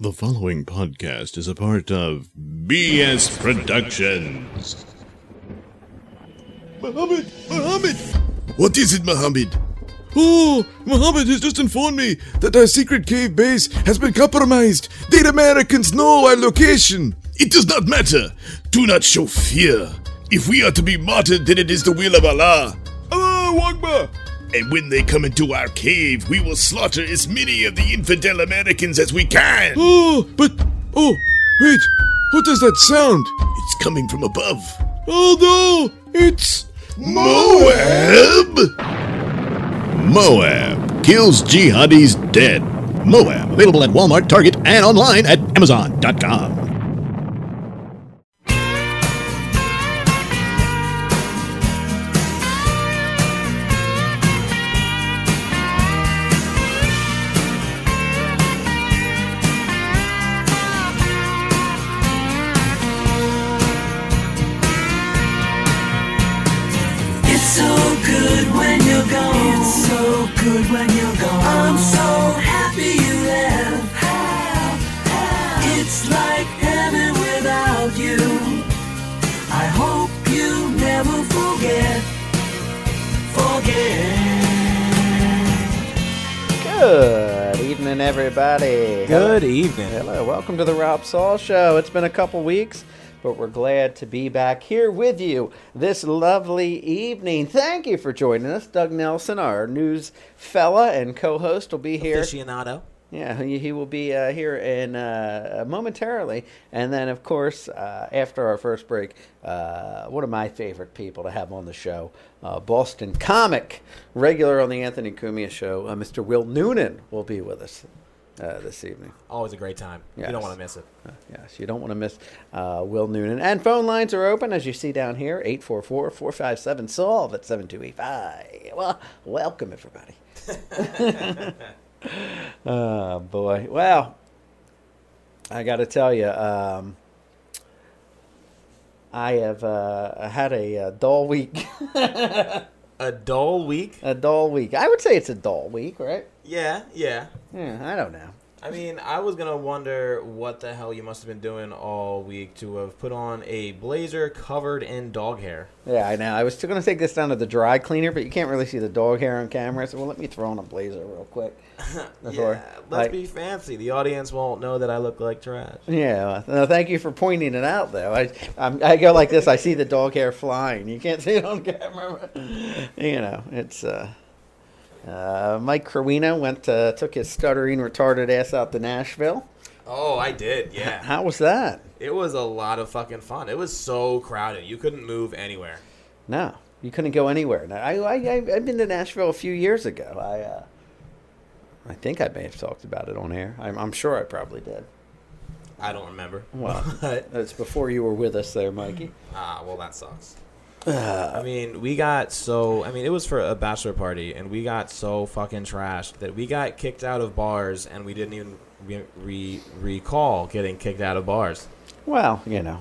The following podcast is a part of BS Productions. Muhammad! Muhammad! What is it, Muhammad? Oh, Muhammad has just informed me that our secret cave base has been compromised. The Americans know our location. It does not matter. Do not show fear. If we are to be martyred, then it is the will of Allah. Allah Akbar! And when they come into our cave, we will slaughter as many of the infidel Americans as we can. Oh, but. Oh, wait. What does that sound? It's coming from above. Oh no! It's. Moab! Moab kills jihadis dead. Moab, available at Walmart, Target, and online at Amazon.com. everybody. Good evening. Hello, welcome to the Rob Saul Show. It's been a couple weeks, but we're glad to be back here with you this lovely evening. Thank you for joining us. Doug Nelson, our news fella and co-host, will be here. Aficionado. Yeah, he, he will be uh, here in uh, momentarily, and then of course uh, after our first break, uh, one of my favorite people to have on the show, uh, Boston comic, regular on the Anthony Cumia show, uh, Mr. Will Noonan will be with us this evening. Always a great time. Yes. You don't want to miss it. yes, you don't want to miss Will Noonan. And phone lines are open as you see down here, 844-457 solve at seven two eight five. Well, welcome everybody. oh boy! Well, I got to tell you, um, I have uh, had a, a, dull week. a dull week. A dull week. I would say it's a dull week, right? Yeah, yeah. Yeah, I don't know. I mean, I was gonna wonder what the hell you must have been doing all week to have put on a blazer covered in dog hair. Yeah, I know. I was still gonna take this down to the dry cleaner, but you can't really see the dog hair on camera. So, well, let me throw on a blazer real quick. yeah, let's like, be fancy. The audience won't know that I look like trash. Yeah, no, thank you for pointing it out, though. I I'm, i go like this. I see the dog hair flying. You can't see it on camera. you know, it's. uh uh, Mike Crowino went uh, took his stuttering retarded ass out to Nashville. Oh, I did. Yeah. How was that? It was a lot of fucking fun. It was so crowded. You couldn't move anywhere. No, you couldn't go anywhere. I I I have been to Nashville a few years ago. I uh, I think I may have talked about it on air. I'm, I'm sure I probably did. I don't remember. Well, it's before you were with us there, Mikey. Ah, well, that sucks. I mean, we got so. I mean, it was for a bachelor party, and we got so fucking trashed that we got kicked out of bars, and we didn't even re- re- recall getting kicked out of bars. Well, you know,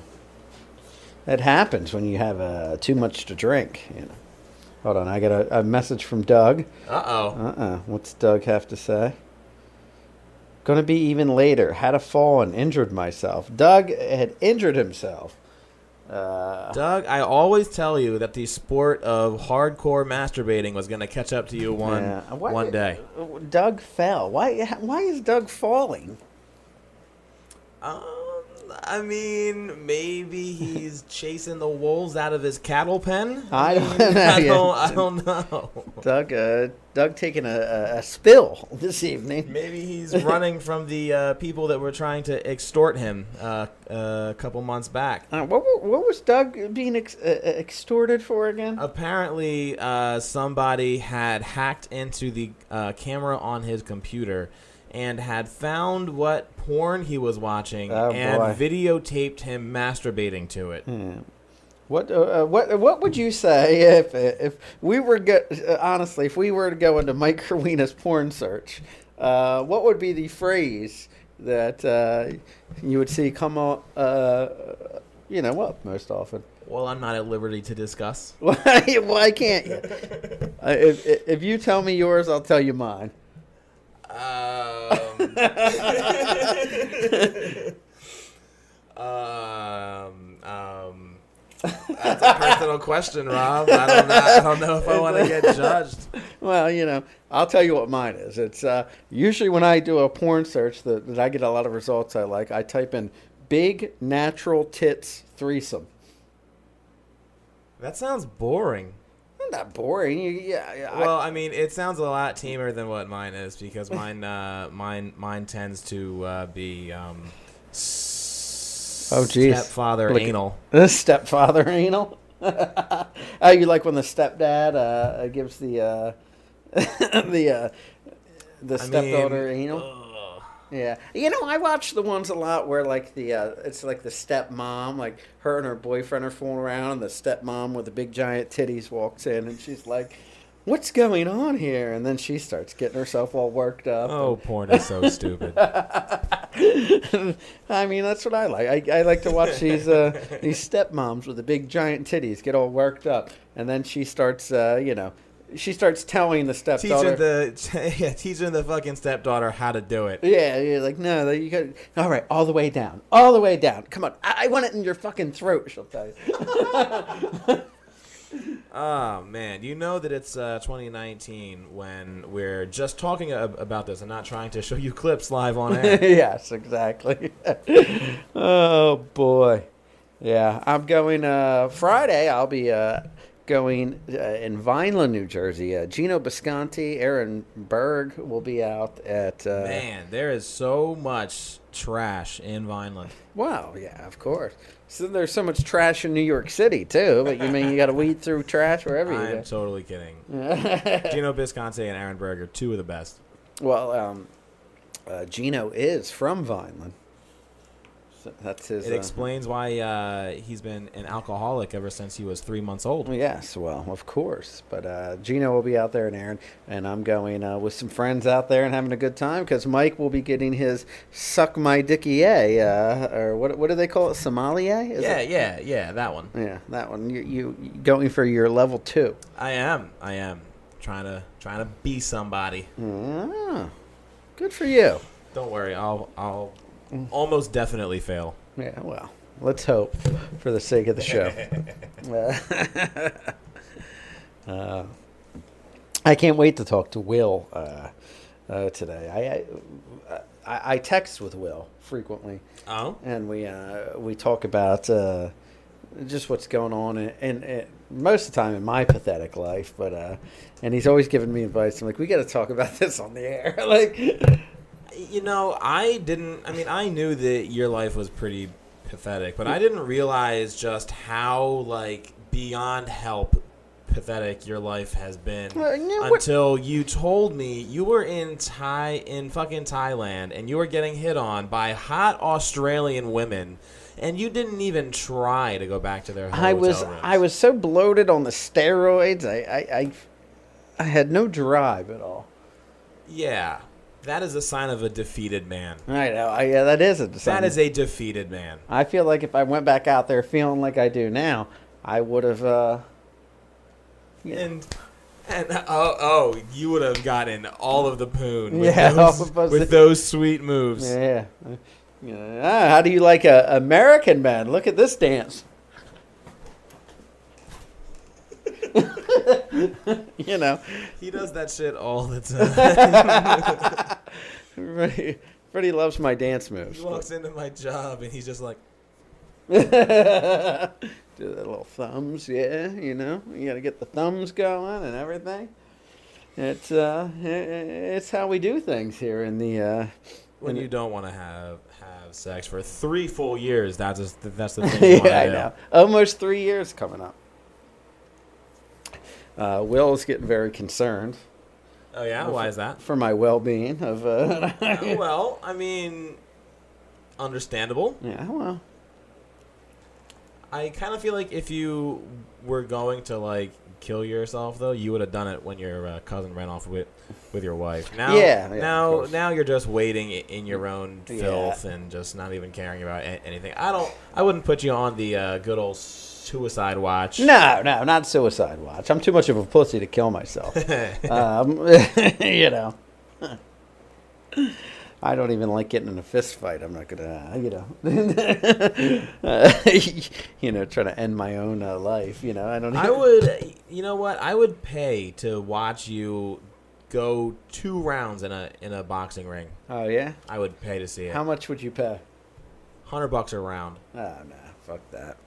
that happens when you have uh, too much to drink. You know. Hold on, I got a, a message from Doug. Uh oh. Uh uh. What's Doug have to say? Gonna be even later. Had a fall and injured myself. Doug had injured himself uh, Doug, I always tell you that the sport of hardcore masturbating was going to catch up to you one yeah. why, one day. Doug fell. Why? Why is Doug falling? Um, I mean, maybe he's chasing the wolves out of his cattle pen. I don't know. I don't, I don't know. Doug, uh, Doug taking a, a, spill this evening. Maybe he's running from the uh, people that were trying to extort him uh, a couple months back. Uh, what, what was Doug being ex- uh, uh, extorted for again? Apparently, somebody had hacked into the camera on his computer and had found what porn he was watching Oh, and boy. videotaped him masturbating to it. What uh, uh, what what would you say if if we were go, uh, honestly if we were to go into Mike Kerwina's porn search, uh, what would be the phrase that uh, you would see come up? Uh, you know what? Most often. Well, I'm not at liberty to discuss. Why, why can't you? If if you tell me yours, I'll tell you mine. Um, um, um, that's a personal question, Rob. I don't know. I don't know if I want to get judged. Well, you know, I'll tell you what mine is. It's uh, usually when I do a porn search that, that I get a lot of results I like. I type in "big natural tits threesome." That sounds boring. Not boring. You, yeah. yeah, Well, I mean, it sounds a lot teamer than what mine is because mine, uh, mine, mine tends to uh, be. Um, Oh, jeez. Stepfather Look- anal. the stepfather anal. oh, you like when the stepdad uh, gives the uh, the uh, the I stepdaughter mean, anal? Yeah, you know, I watch the ones a lot where like the uh, it's like the stepmom, like her and her boyfriend are fooling around, and the stepmom with the big giant titties walks in, and she's like, "What's going on here?" And then she starts getting herself all worked up. Oh, porn is so stupid. I mean, that's what I like. I, I like to watch these uh, these stepmoms with the big giant titties get all worked up, and then she starts, uh, you know, she starts telling the stepdaughter. teaching the yeah, teaching the fucking stepdaughter how to do it. Yeah, you're like, no, you got all right, all the way down, all the way down. Come on, I, I want it in your fucking throat. She'll tell you. Oh man, you know that it's uh, 2019 when we're just talking ab- about this and not trying to show you clips live on air. yes, exactly. oh boy, yeah. I'm going uh, Friday. I'll be uh, going uh, in Vineland, New Jersey. Uh, Gino Bisconti, Aaron Berg will be out at. Uh, Man, there is so much trash in Vineland. Wow, yeah, of course. So there's so much trash in New York City too, but you mean you got to weed through trash wherever you I'm go? totally kidding. Gino Bisconti and Aaron Berg are two of the best. Well, um, uh, Gino is from Vineland. So that's his. It uh, explains why uh, he's been an alcoholic ever since he was three months old. Yes, well, of course. But uh, Gino will be out there and Aaron, and I'm going uh, with some friends out there and having a good time because Mike will be getting his "suck my dicky a," uh, or what? What do they call it? Somalia? Is Yeah, it? yeah, yeah, that one. yeah, that one. You you going for your level two? I am, I am trying to trying to be somebody. Ah, good for you. Don't worry, I'll I'll almost definitely fail. Yeah, well, let's hope for the sake of the show. Uh, I can't wait to talk to Will uh, uh, today. I, I I text with Will frequently, Oh, and we uh, we talk about uh, just what's going on, and most of the time in my pathetic life. But uh, and he's always giving me advice. I'm like, we got to talk about this on the air. like, you know, I didn't. I mean, I knew that your life was pretty pathetic, but I didn't realize just how like beyond help pathetic your life has been Well, you know what- until you told me you were in Thai in fucking Thailand and you were getting hit on by hot Australian women and you didn't even try to go back to their I was rooms. I was so bloated on the steroids. I I, I I had no drive at all. yeah that is a sign of a defeated man I know. I, yeah, that is a sign. that is a defeated man I feel like if I went back out there feeling like I do now, I would have. Uh, yeah. And and oh oh, you would have gotten all of the poon. With Yeah, those, with those sweet moves. yeah. Yeah. Ah, how do you like a American man? Look at this dance. you know, He does that shit all the time. Freddie, Freddie loves my dance moves. he walks into my job and he's just like, Do the little thumbs, yeah. You know, you got to get the thumbs going and everything. It's uh, it's how we do things here in the uh, when you don't want to have have sex for three full years. That's just, that's the thing. You yeah, I know. Almost three years coming up. Uh, Will is getting very concerned. Oh yeah, why is that? for my well-being. Of uh, well, I mean, understandable. yeah, well, I kind of feel like if you were going to like kill yourself, though, you would have done it when your uh, cousin ran off with with your wife. Now, Yeah, yeah, now, now you're just waiting in your own Yeah. filth and just not even caring about anything. I don't. I wouldn't put you on the uh, good old suicide watch. no, no, not suicide watch. I'm too much of a pussy to kill myself. um, you know. I don't even like getting in a fist fight. I'm not gonna, uh, you know, uh, you know, trying to end my own uh, life. You know, I don't. I would. You know what? I would pay to watch you go two rounds in a in a boxing ring. Oh yeah. I would pay to see it. How much would you pay? Hundred bucks a round. Oh no, fuck that.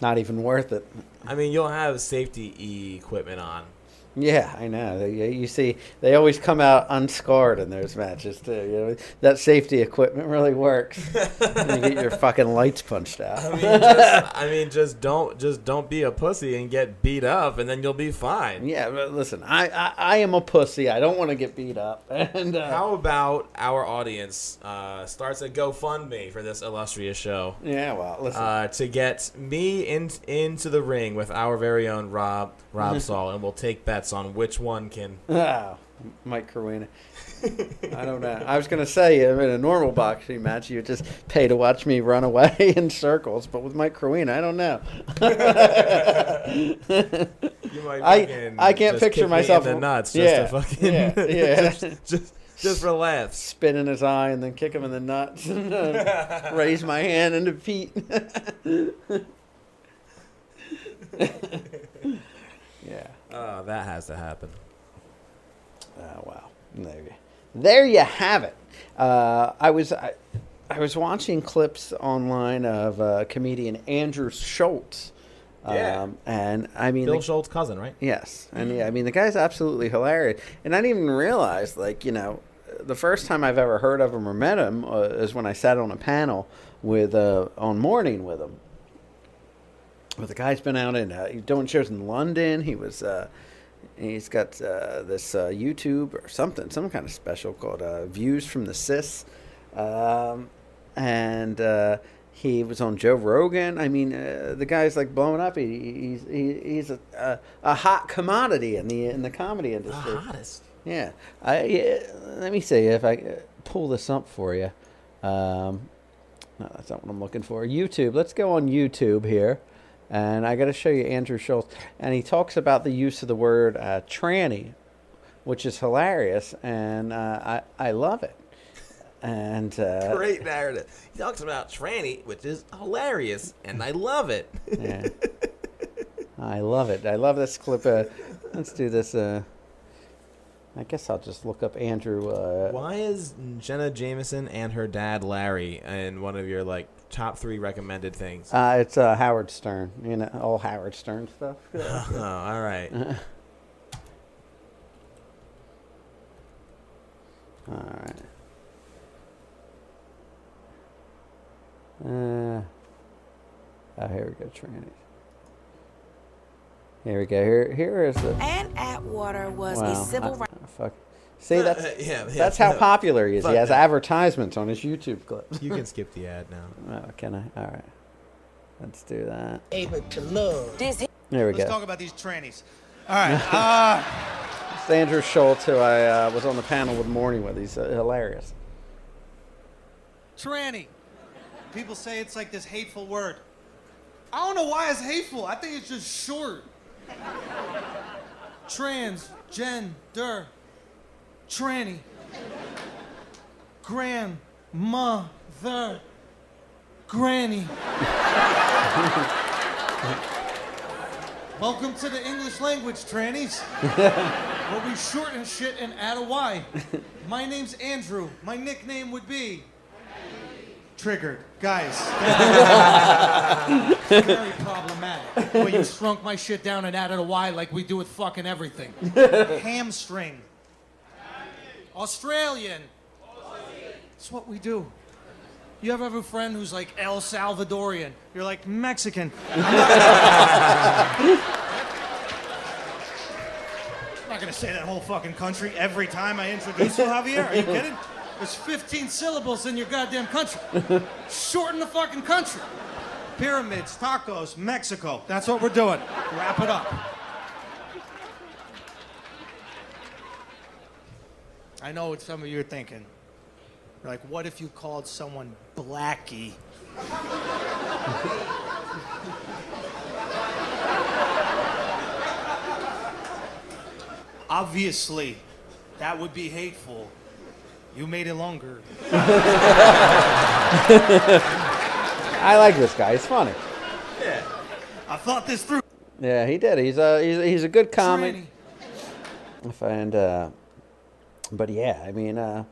Not even worth it. I mean, you'll have safety equipment on. Yeah, I know. They- You see, they always come out unscarred in those matches too. You know, that safety equipment really works. you get your fucking lights punched out. I mean, just, I mean, just don't, just don't be a pussy and get beat up, and then you'll be fine. Yeah, but listen, I, I, I am a pussy. I don't want to get beat up. And uh, How about our audience uh, starts a GoFundMe for this illustrious show yeah, well, listen. uh, to get me in, into the ring with our very own Rob Rob Saul, and we'll take bets on which one can. oh, Mike Carwina. I don't know. I was gonna say in a normal boxing match, you would just pay to watch me run away in circles, but with Mike Carwina, I don't know. You might I- I can't picture me myself- in the nuts just Yeah, to fucking yeah, yeah. just, just just for laughs. spit in his eye and then kick him in the nuts and uh, raise my hand and defeat. Yeah. Oh, that has to happen. Oh wow. There you, there you have it. Uh, I was I, I was watching clips online of uh, comedian Andrew Schulz. Yeah. Um, and I mean, Bill the- Schulz's cousin, right? Yes, and yeah, I mean the guy's absolutely hilarious, and I didn't even realize, like you know, the first time I've ever heard of him or met him uh, is when I sat on a panel with uh, on morning with him. But the guy's been out in uh, he's doing shows in London. He was uh, he's got uh, this uh, YouTube or something, some kind of special called uh, Views from the Cis, um, and. Uh, he was on Joe Rogan. I mean, uh, the guy's like blowing up. He, he's he, he's a, a a hot commodity in the in the comedy industry. The hottest. Yeah, I yeah, let me see if I uh, pull this up for you. Um, no, that's not what I'm looking for. YouTube. Let's go on YouTube here, and I got to show you Andrew Schulz, and he talks about the use of the word uh, tranny, which is hilarious, and uh, I I love it. And uh, Great narrative. He talks about tranny, which is hilarious, and I love it. Yeah. I love it. I love this clip. Uh, let's do this. Uh, I guess I'll just look up Andrew. Uh, Why is Jenna Jameson and her dad Larry in one of your like top three recommended things? uh, it's uh, Howard Stern. You know, all Howard Stern stuff. oh, all right. all right. Uh, oh, here we go. Trannies. Here we go. Here, here is the. Ann Atwater was Wow. a civil I- rights. fuck. See, that's Yeah, yeah, that's how yeah. popular he is. Fuck he has that. advertisements on his YouTube clips. You can skip the ad now. Oh, can I? All right. Let's do that. able to love. This There we go. Let's talk about these trannies. All right. Uh, It's Andrew Schulz, who I uh, was on the panel with Morning with. He's uh, hilarious. tranny. People say it's like this hateful word. I don't know why it's hateful. I think it's just short. Trans, gender, tranny, grandmother, granny. Welcome to the English language, trannies. Where we shorten shit and add a Y. My name's Andrew. My nickname would be. Triggered. Guys. Very problematic. Well, you shrunk my shit down and added a Y like we do with fucking everything. Hamstring. Australian. That's what we do. You ever have a friend who's like El Salvadorian? You're like Mexican. I'm not gonna say that whole fucking country every time I introduce you, Javier. Are you kidding? There's 15 syllables in your goddamn country. Shorten the fucking country. Pyramids, tacos, Mexico. That's what we're doing. Wrap it up. I know what some of you are thinking. You're like, what if you called someone Blackie? Obviously, that would be hateful. You made it longer. I like this guy. He's funny. Yeah. I thought this through. Yeah, he did. He's a he's, he's a good comic. Tranny. And uh, but yeah, I mean, uh,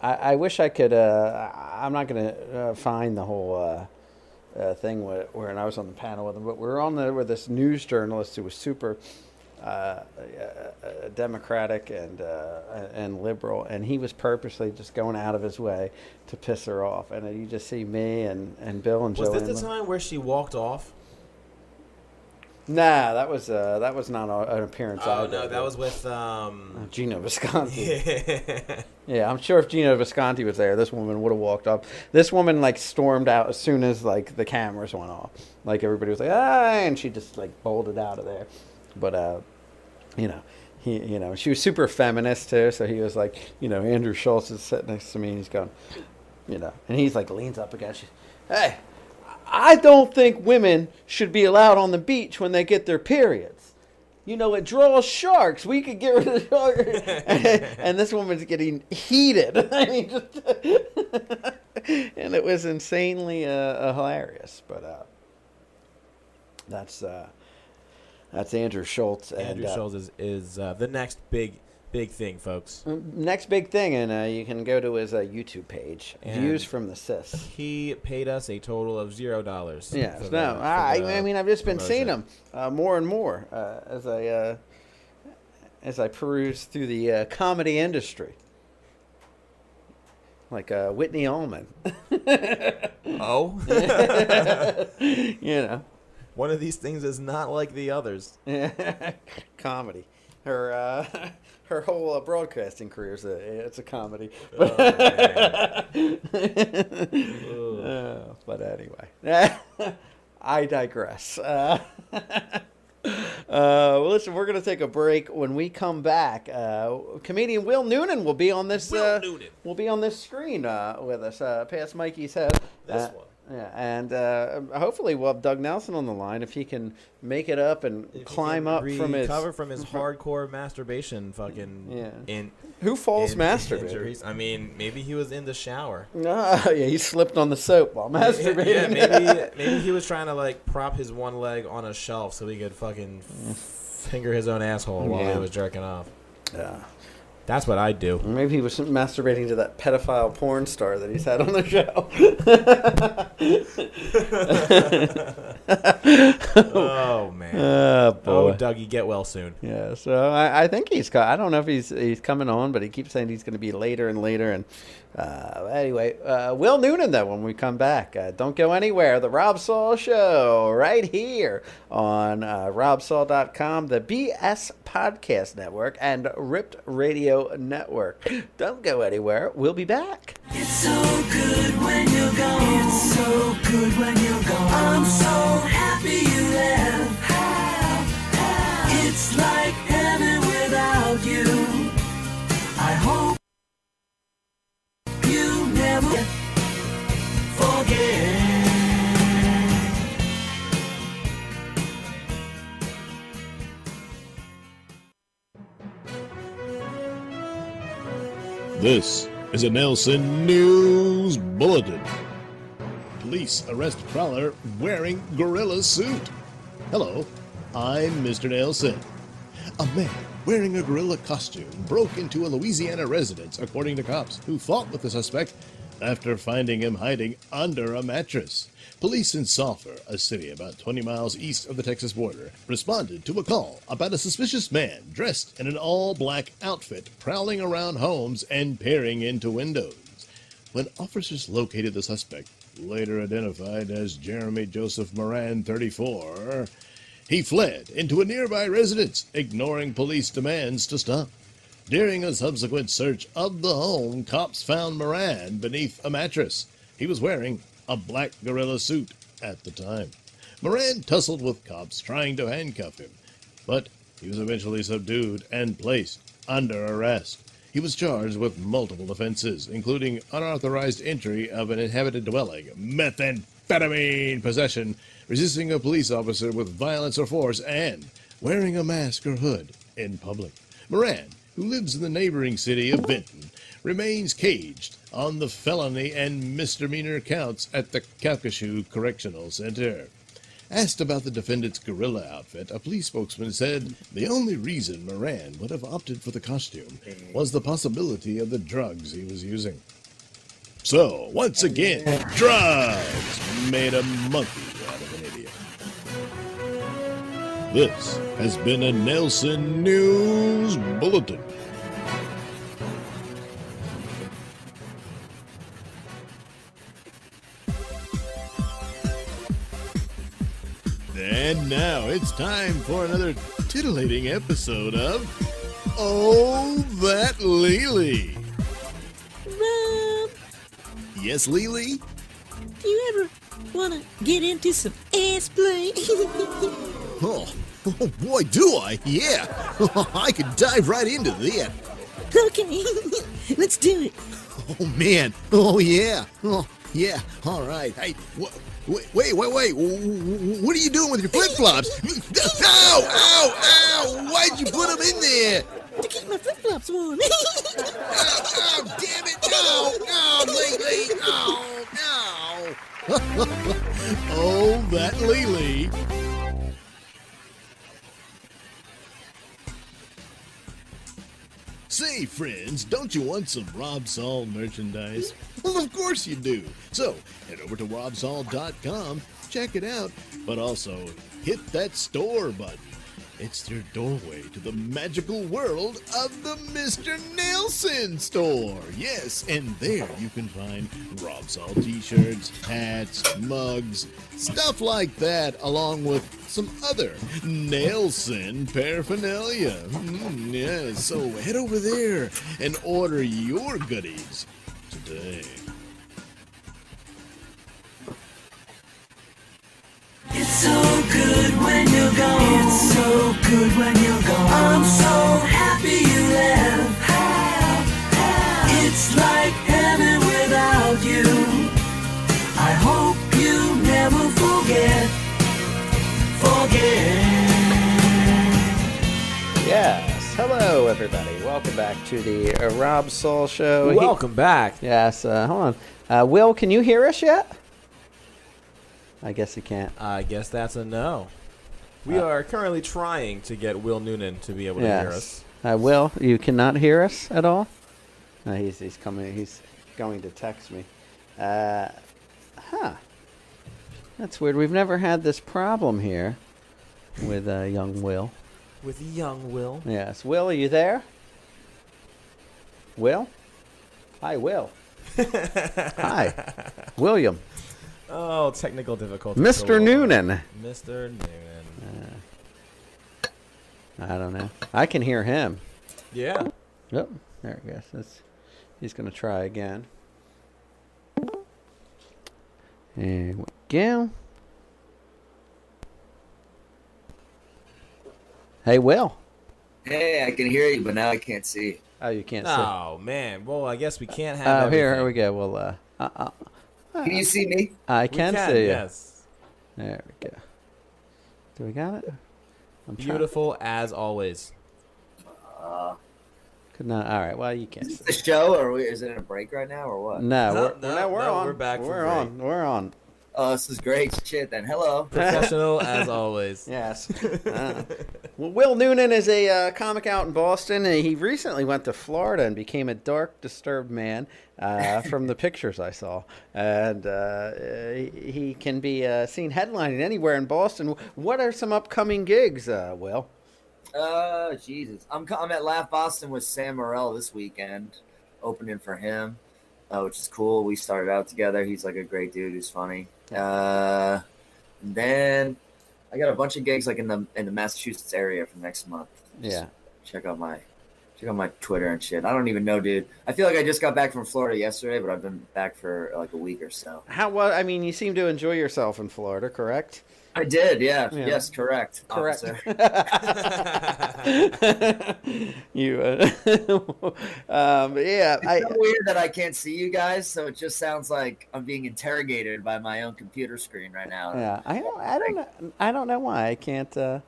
I, I wish I could. Uh, I'm not gonna uh, find the whole uh, uh, thing where, where I was on the panel with him, but we were on there with this news journalist who was super democratic and uh, and liberal, and he was purposely just going out of his way to piss her off. And you just see me and, and Bill and Was Joe. this the time where she walked off? Nah, that was uh, that was not a, an appearance. Oh no, that was with um. Gino Visconti. Yeah. Yeah, I'm sure if Gino Visconti was there, this woman would have walked up. This woman like stormed out as soon as like the cameras went off. Like everybody was like, ah, and she just like bolted out of there. But uh, you know, he, you know, she was super feminist too. So he was like, you know, Andrew Schulz is sitting next to me, and he's going, you know, and he's like leans up against you, hey, I don't think women should be allowed on the beach when they get their periods. You know, it draws sharks. We could get rid of the sharks. and this woman's getting heated. I mean, and it was insanely uh, uh, hilarious. But uh, that's uh, that's Andrew Schulz. And, Andrew uh, Schulz is, is uh, the next big big thing, folks. Next big thing, and uh, you can go to his uh, YouTube page, And- Views from the Cis. He paid us a total of zero dollars. For no, the- I, the I mean, I've just been seeing him uh, more and more uh, as I uh, as I peruse through the uh, comedy industry, like uh, Whitney Allman. Oh, you know, one of these things is not like the others. comedy. Her uh, her whole uh, broadcasting career is a it's a comedy. Oh, Uh, but anyway, I digress. Uh, uh, well, listen, we're going to take a break. When we come back, uh, comedian Will Noonan will be on this. Will uh, Noonan. will be on this screen uh, with us, uh, past Mikey's head. This one. Yeah, and uh, hopefully we'll have Doug Nelson on the line if he can make it up and If he climb can up from his. recover from his hardcore masturbation fucking Yeah. in Who falls in- masturbating? injuries. I mean, maybe he was in the shower. Ah, yeah, he slipped on the soap while masturbating. Yeah, maybe maybe he was trying to like prop his one leg on a shelf so he could fucking finger his own asshole while Yeah. he was jerking off. Yeah. That's what I'd do. Maybe he was masturbating to that pedophile porn star that he's had on the show. Oh man. Ah, oh Oh. Dougie, get well soon. Yeah, so I, I think he's. I don't know if he's he's coming on, but he keeps saying he's going to be later and later. And uh, anyway, uh, Will Noonan though when we come back, uh, don't go anywhere. The Rob Saul Show right here on uh, RobSaul.com, the BS Podcast Network, and Ripped Radio Network. Don't go anywhere. We'll be back. It's so good when you're gone. It's so good when you're gone. I'm so happy you left. It's like heaven without you. I hope never forget. This is a Nelson News Bulletin. Police arrest prowler wearing gorilla suit. Hello, I'm Mr. Nelson. A man wearing a gorilla costume broke into a Louisiana residence, according to cops, who fought with the suspect after finding him hiding under a mattress. Police in Sulphur, a city about 20 miles east of the Texas border, responded to a call about a suspicious man dressed in an all black outfit prowling around homes and peering into windows. When officers located the suspect, later identified as Jeremy Joseph Moran, 34, He fled into a nearby residence, ignoring police demands to stop. During a subsequent search of the home, cops found Moran beneath a mattress. He was wearing a black gorilla suit at the time. Moran tussled with cops trying to handcuff him, but he was eventually subdued and placed under arrest. He was charged with multiple offenses, including unauthorized entry of an inhabited dwelling, methamphetamine possession, resisting a police officer with violence or force, and wearing a mask or hood in public. Moran, who lives in the neighboring city of Vinton, remains caged on the felony and misdemeanor counts at the Calcasieu Correctional Center. Asked about the defendant's gorilla outfit, a police spokesman said the only reason Moran would have opted for the costume was the possibility of the drugs he was using. So, once again, drugs made a monkey This has been a Nelson News Bulletin. And now it's time for another titillating episode of Oh That Lily. Rob, Yes, Lily? do you ever want to get into some ass play? Oh, oh boy, do I? Yeah. I could dive right into that. okay, let's do it. Oh, man. Oh, yeah. Oh, yeah. All right. Hey, wh- wait, wait, wait, wait. What are you doing with your flip flops? Ow, ow, ow. Why'd you put them in there? To keep my flip flops warm. Oh, damn it. No, no, Lily. No, no. oh, that Lily. Say, friends, don't you want some Rob Saul merchandise? Well, of course you do. So, head over to robsaul.com, check it out, but also hit that store button. It's their doorway to the magical world of the Mr. Nelson store. Yes, and there you can find Rob Saul t-shirts, hats, mugs, stuff like that, along with some other Nelson paraphernalia. Mm, yes, so head over there and order your goodies today. It's so good when you're gone. It's so good when you're gone. I'm so happy you left. It's like heaven without you. I hope you never forget. Forget. Yes. Hello, everybody. Welcome back to the uh, Rob Saul Show. He- Welcome back. yes. Uh, hold on. Uh, Will, can you hear us yet? I guess he can't. I guess that's a no. We are currently trying to get Will Noonan to be able to hear us. Yes. Uh, Will, you cannot hear us at all? Uh, he's, he's coming. He's going to text me. Uh, huh. That's weird. We've never had this problem here with uh, young Will. With young Will. Yes. Will, are you there? Will? Hi, Will. Hi. William. Oh, technical difficulties. Mr. Noonan. Mr. Noonan. I don't know. I can hear him. Yeah. Yep. There he goes. That's, he's going to try again. There we go. Hey, Will. Hey, I can hear you, but now I can't see. Oh, you can't see. Oh man. Well, I guess we can't have. Oh, here, here we go. Well, uh, uh, uh, Can you see me? I can, can, see you. Yes. There we go. Do we got it? I'm trying- Beautiful as always. Could not. All right. Well, you can't. Is See. this the show, or we- is it in a break right now, or what? No, No, we're, no, no, we're on. we're back We're break. on. We're on. Oh, this is great shit. Then hello. Professional as always. Yes. Uh, well, Will Noonan is a uh, comic out in Boston, and he recently went to Florida and became a dark, disturbed man uh, from the pictures I saw. And uh, he he can be uh, seen headlining anywhere in Boston. What are some upcoming gigs, uh, Will? Oh, Jesus. I'm I'm at Laugh Boston with Sam Morril this weekend, opening for him, uh, which is cool. We started out together. He's like a great dude who's funny. Uh, and then I got a bunch of gigs like in the in the Massachusetts area for next month. Just Yeah. Check out my check out my Twitter and shit. I don't even know, dude. I feel like I just got back from Florida yesterday, but I've been back for like a week or so. How well? I mean, you seem to enjoy yourself in Florida, correct? I did, yeah. Yeah. Yes, correct. Correct. you, uh, um, yeah, It's I, so weird that I can't see you guys, so it just sounds like I'm being interrogated by my own computer screen right now. yeah, I don't, I don't know, I don't know why I can't. Uh,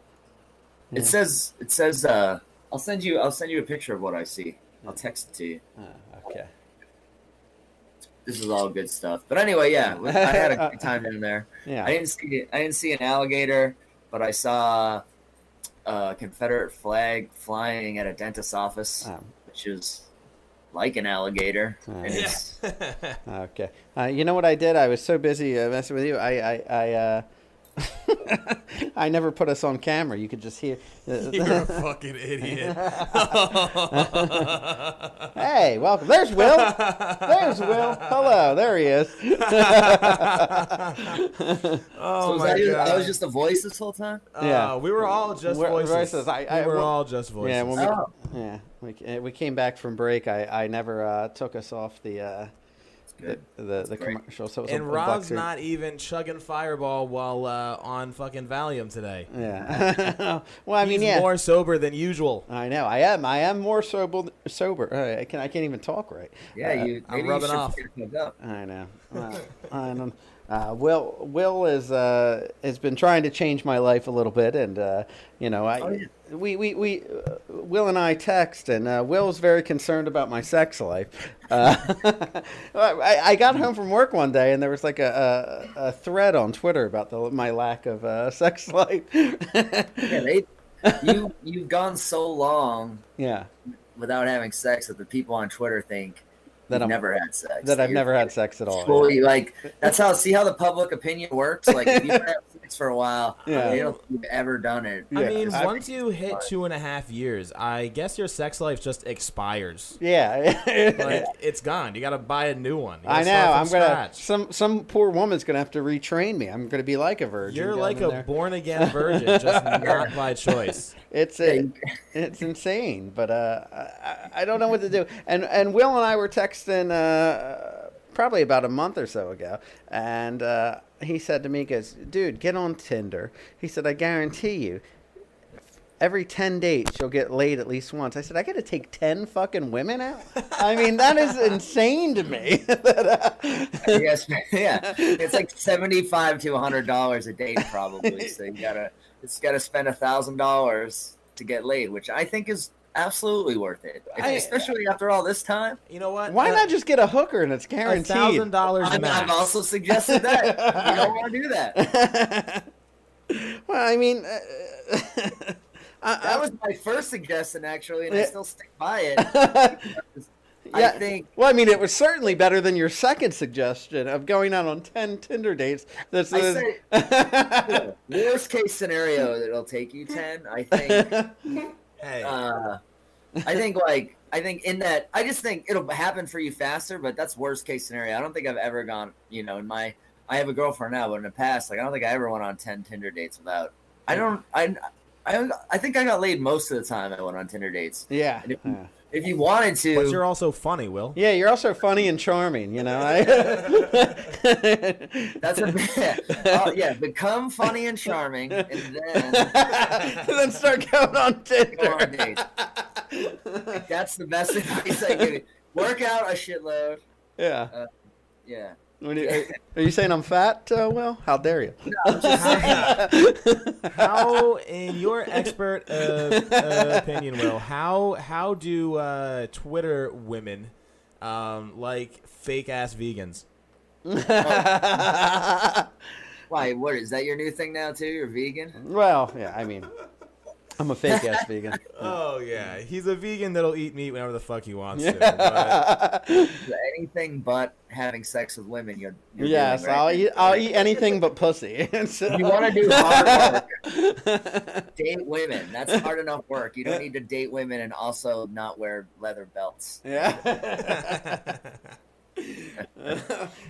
It says it says uh I'll send you I'll send you a picture of what I see. I'll text it to you. okay. This is all good stuff. But anyway, yeah, I had a good time in there. Yeah. I didn't see I didn't see an alligator, but I saw a Confederate flag flying at a dentist's office, Oh. which is like an alligator. And it's- Okay. Uh, you know what I did? I was so busy uh, messing with you. I I I, uh, I never put us on camera. You could just hear. You're a fucking idiot. hey, welcome. There's Will. There's Will. Hello. There he is. Oh so my that god. I was just a voice this whole time? Yeah. Uh, we were all just We're- voices. voices. I- I- we were well- all just voices. Yeah, when we, Oh. yeah, we, uh, we came back from break. I, I never uh, took us off the uh, the good. the, the great. commercial. So it was a- and a Rob's boxer- not even chugging Fireball while uh, on fucking Valium today. Yeah. well, I mean, He's yeah. more sober than usual. I know. I am. I am more sober. Sober. Uh, I can. I can't even talk right. Yeah, Uh, you I'm maybe you rubbing off. pick it up. I know. Well, I know. Uh, Will Will is uh, has been trying to change my life a little bit, and uh, you know, I Oh, yeah. We we, we uh, Will and I text, and uh, Will's very concerned about my sex life. Uh, I, I got home from work one day, and there was like a, a, a thread on Twitter about the, my lack of uh, sex life. Yeah, they you you've gone so long yeah, without having sex that the people on Twitter think That I've never had sex. that I've never had sex at all. fully like that's how see how the public opinion works. Like if you've had sex for a while, Yeah. they don't think you've ever done it. Yeah. I mean, I- once you hit two and a half years, I guess your sex life just expires. Yeah. Like, it's gone. You got to buy a new one. I know. I'm gonna scratch. some some poor woman's gonna have to retrain me. I'm gonna be like a virgin. You're like a there. born again virgin, just not by choice. It's a, it's insane, but uh, I, I don't know what to do. And and Will and I were texting uh, probably about a month or so ago, and uh, he said to me, he "Goes, dude, get on Tinder." He said, "I guarantee you." Every 10 dates, you'll get laid at least once. I said, I got to take 10 fucking women out? I mean, that is insane to me. yes, yeah, it's like seventy-five to hundred dollars a date probably. so you gotta it's gotta spend a thousand dollars to get laid, which I think is absolutely worth it, I- especially after all this time. You know what? Why Uh, not just get a hooker and it's a guaranteed? thousand dollars I've. I've also suggested that you don't want to do that. well, I mean, uh, I, That was my first suggestion, actually, and I still stick by it. I think Well, I mean, it was certainly better than your second suggestion of going out on ten Tinder dates. That's I say worst case scenario that it'll take you ten. I think. Hey, Uh, I think like I think in that I just think it'll happen for you faster, but that's worst case scenario. I don't think I've ever gone. You know, in my I have a girlfriend now, but in the past, like I don't think I ever went on ten Tinder dates without. I don't. I. I, I think I got laid most of the time I went on Tinder dates. yeah, yeah. If you wanted to, but you're also funny, Will. Yeah, You're also funny and charming. You know. I, that's a yeah, uh, yeah. Become funny and charming, and then then start going on go on Tinder. dates. That's the best advice I give you. Work out a shitload. Yeah. Yeah. When you, are, are you saying I'm fat? Uh, well, how dare you? How, in your expert uh, uh, opinion, Will, how how do uh, Twitter women um, like fake ass vegans? Why? What is that? Your new thing now too? You're vegan? well, yeah. I mean, I'm a fake ass vegan. Oh yeah, he's a vegan that'll eat meat whenever the fuck he wants to. But Anything but having sex with women, you're. you're yes, doing, right? I'll eat. I'll eat anything but pussy. If you want to do hard work, date women. That's hard enough work. You don't need to date women and also not wear leather belts. Yeah.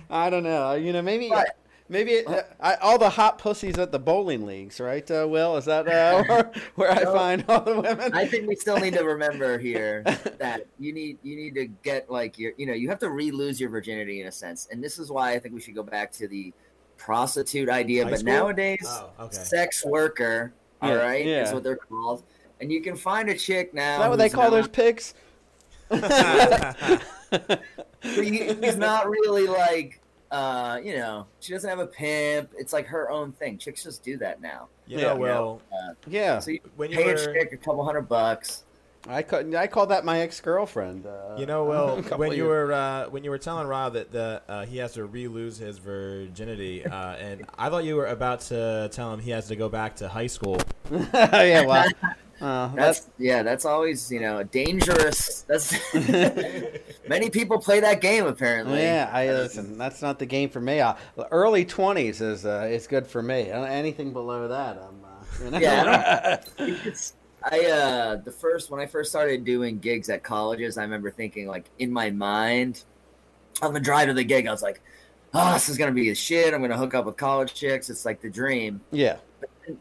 I don't know. You know, maybe But- Maybe it, uh, I, all the hot pussies at the bowling leagues, right? Uh, Will, is that uh, where, where I find all the women? I think we still need to remember here that you need you need to get like your you know you have to re-lose your virginity in a sense, and this is why I think we should go back to the prostitute idea. High but school? nowadays, Oh, okay. sex worker, all Yeah, right, yeah. is what they're called, and you can find a chick now. Is that what they call not- those pigs? but he- he's not really like uh you know she doesn't have a pimp it's like her own thing chicks just do that now You Yeah. know, Will, uh, Yeah, so you when you pay a chick a couple hundred bucks I call, I call that my ex girlfriend. Uh, you know, well, when you years- were uh, when you were telling Rob that the uh, he has to re-lose his virginity, uh, and I thought you were about to tell him he has to go back to high school. yeah, well, uh, that's that's yeah that's always you know dangerous that's many people play that game apparently yeah. I listen. That's not the game for me. Uh, early twenties is uh, is good for me. Uh, Anything below that, I'm. Uh, you know? Yeah, it's I uh the first when I first started doing gigs at colleges, I remember thinking like in my mind on the drive to the gig, I was like, "Oh, this is gonna be the shit. I'm gonna hook up with college chicks. It's like the dream." yeah.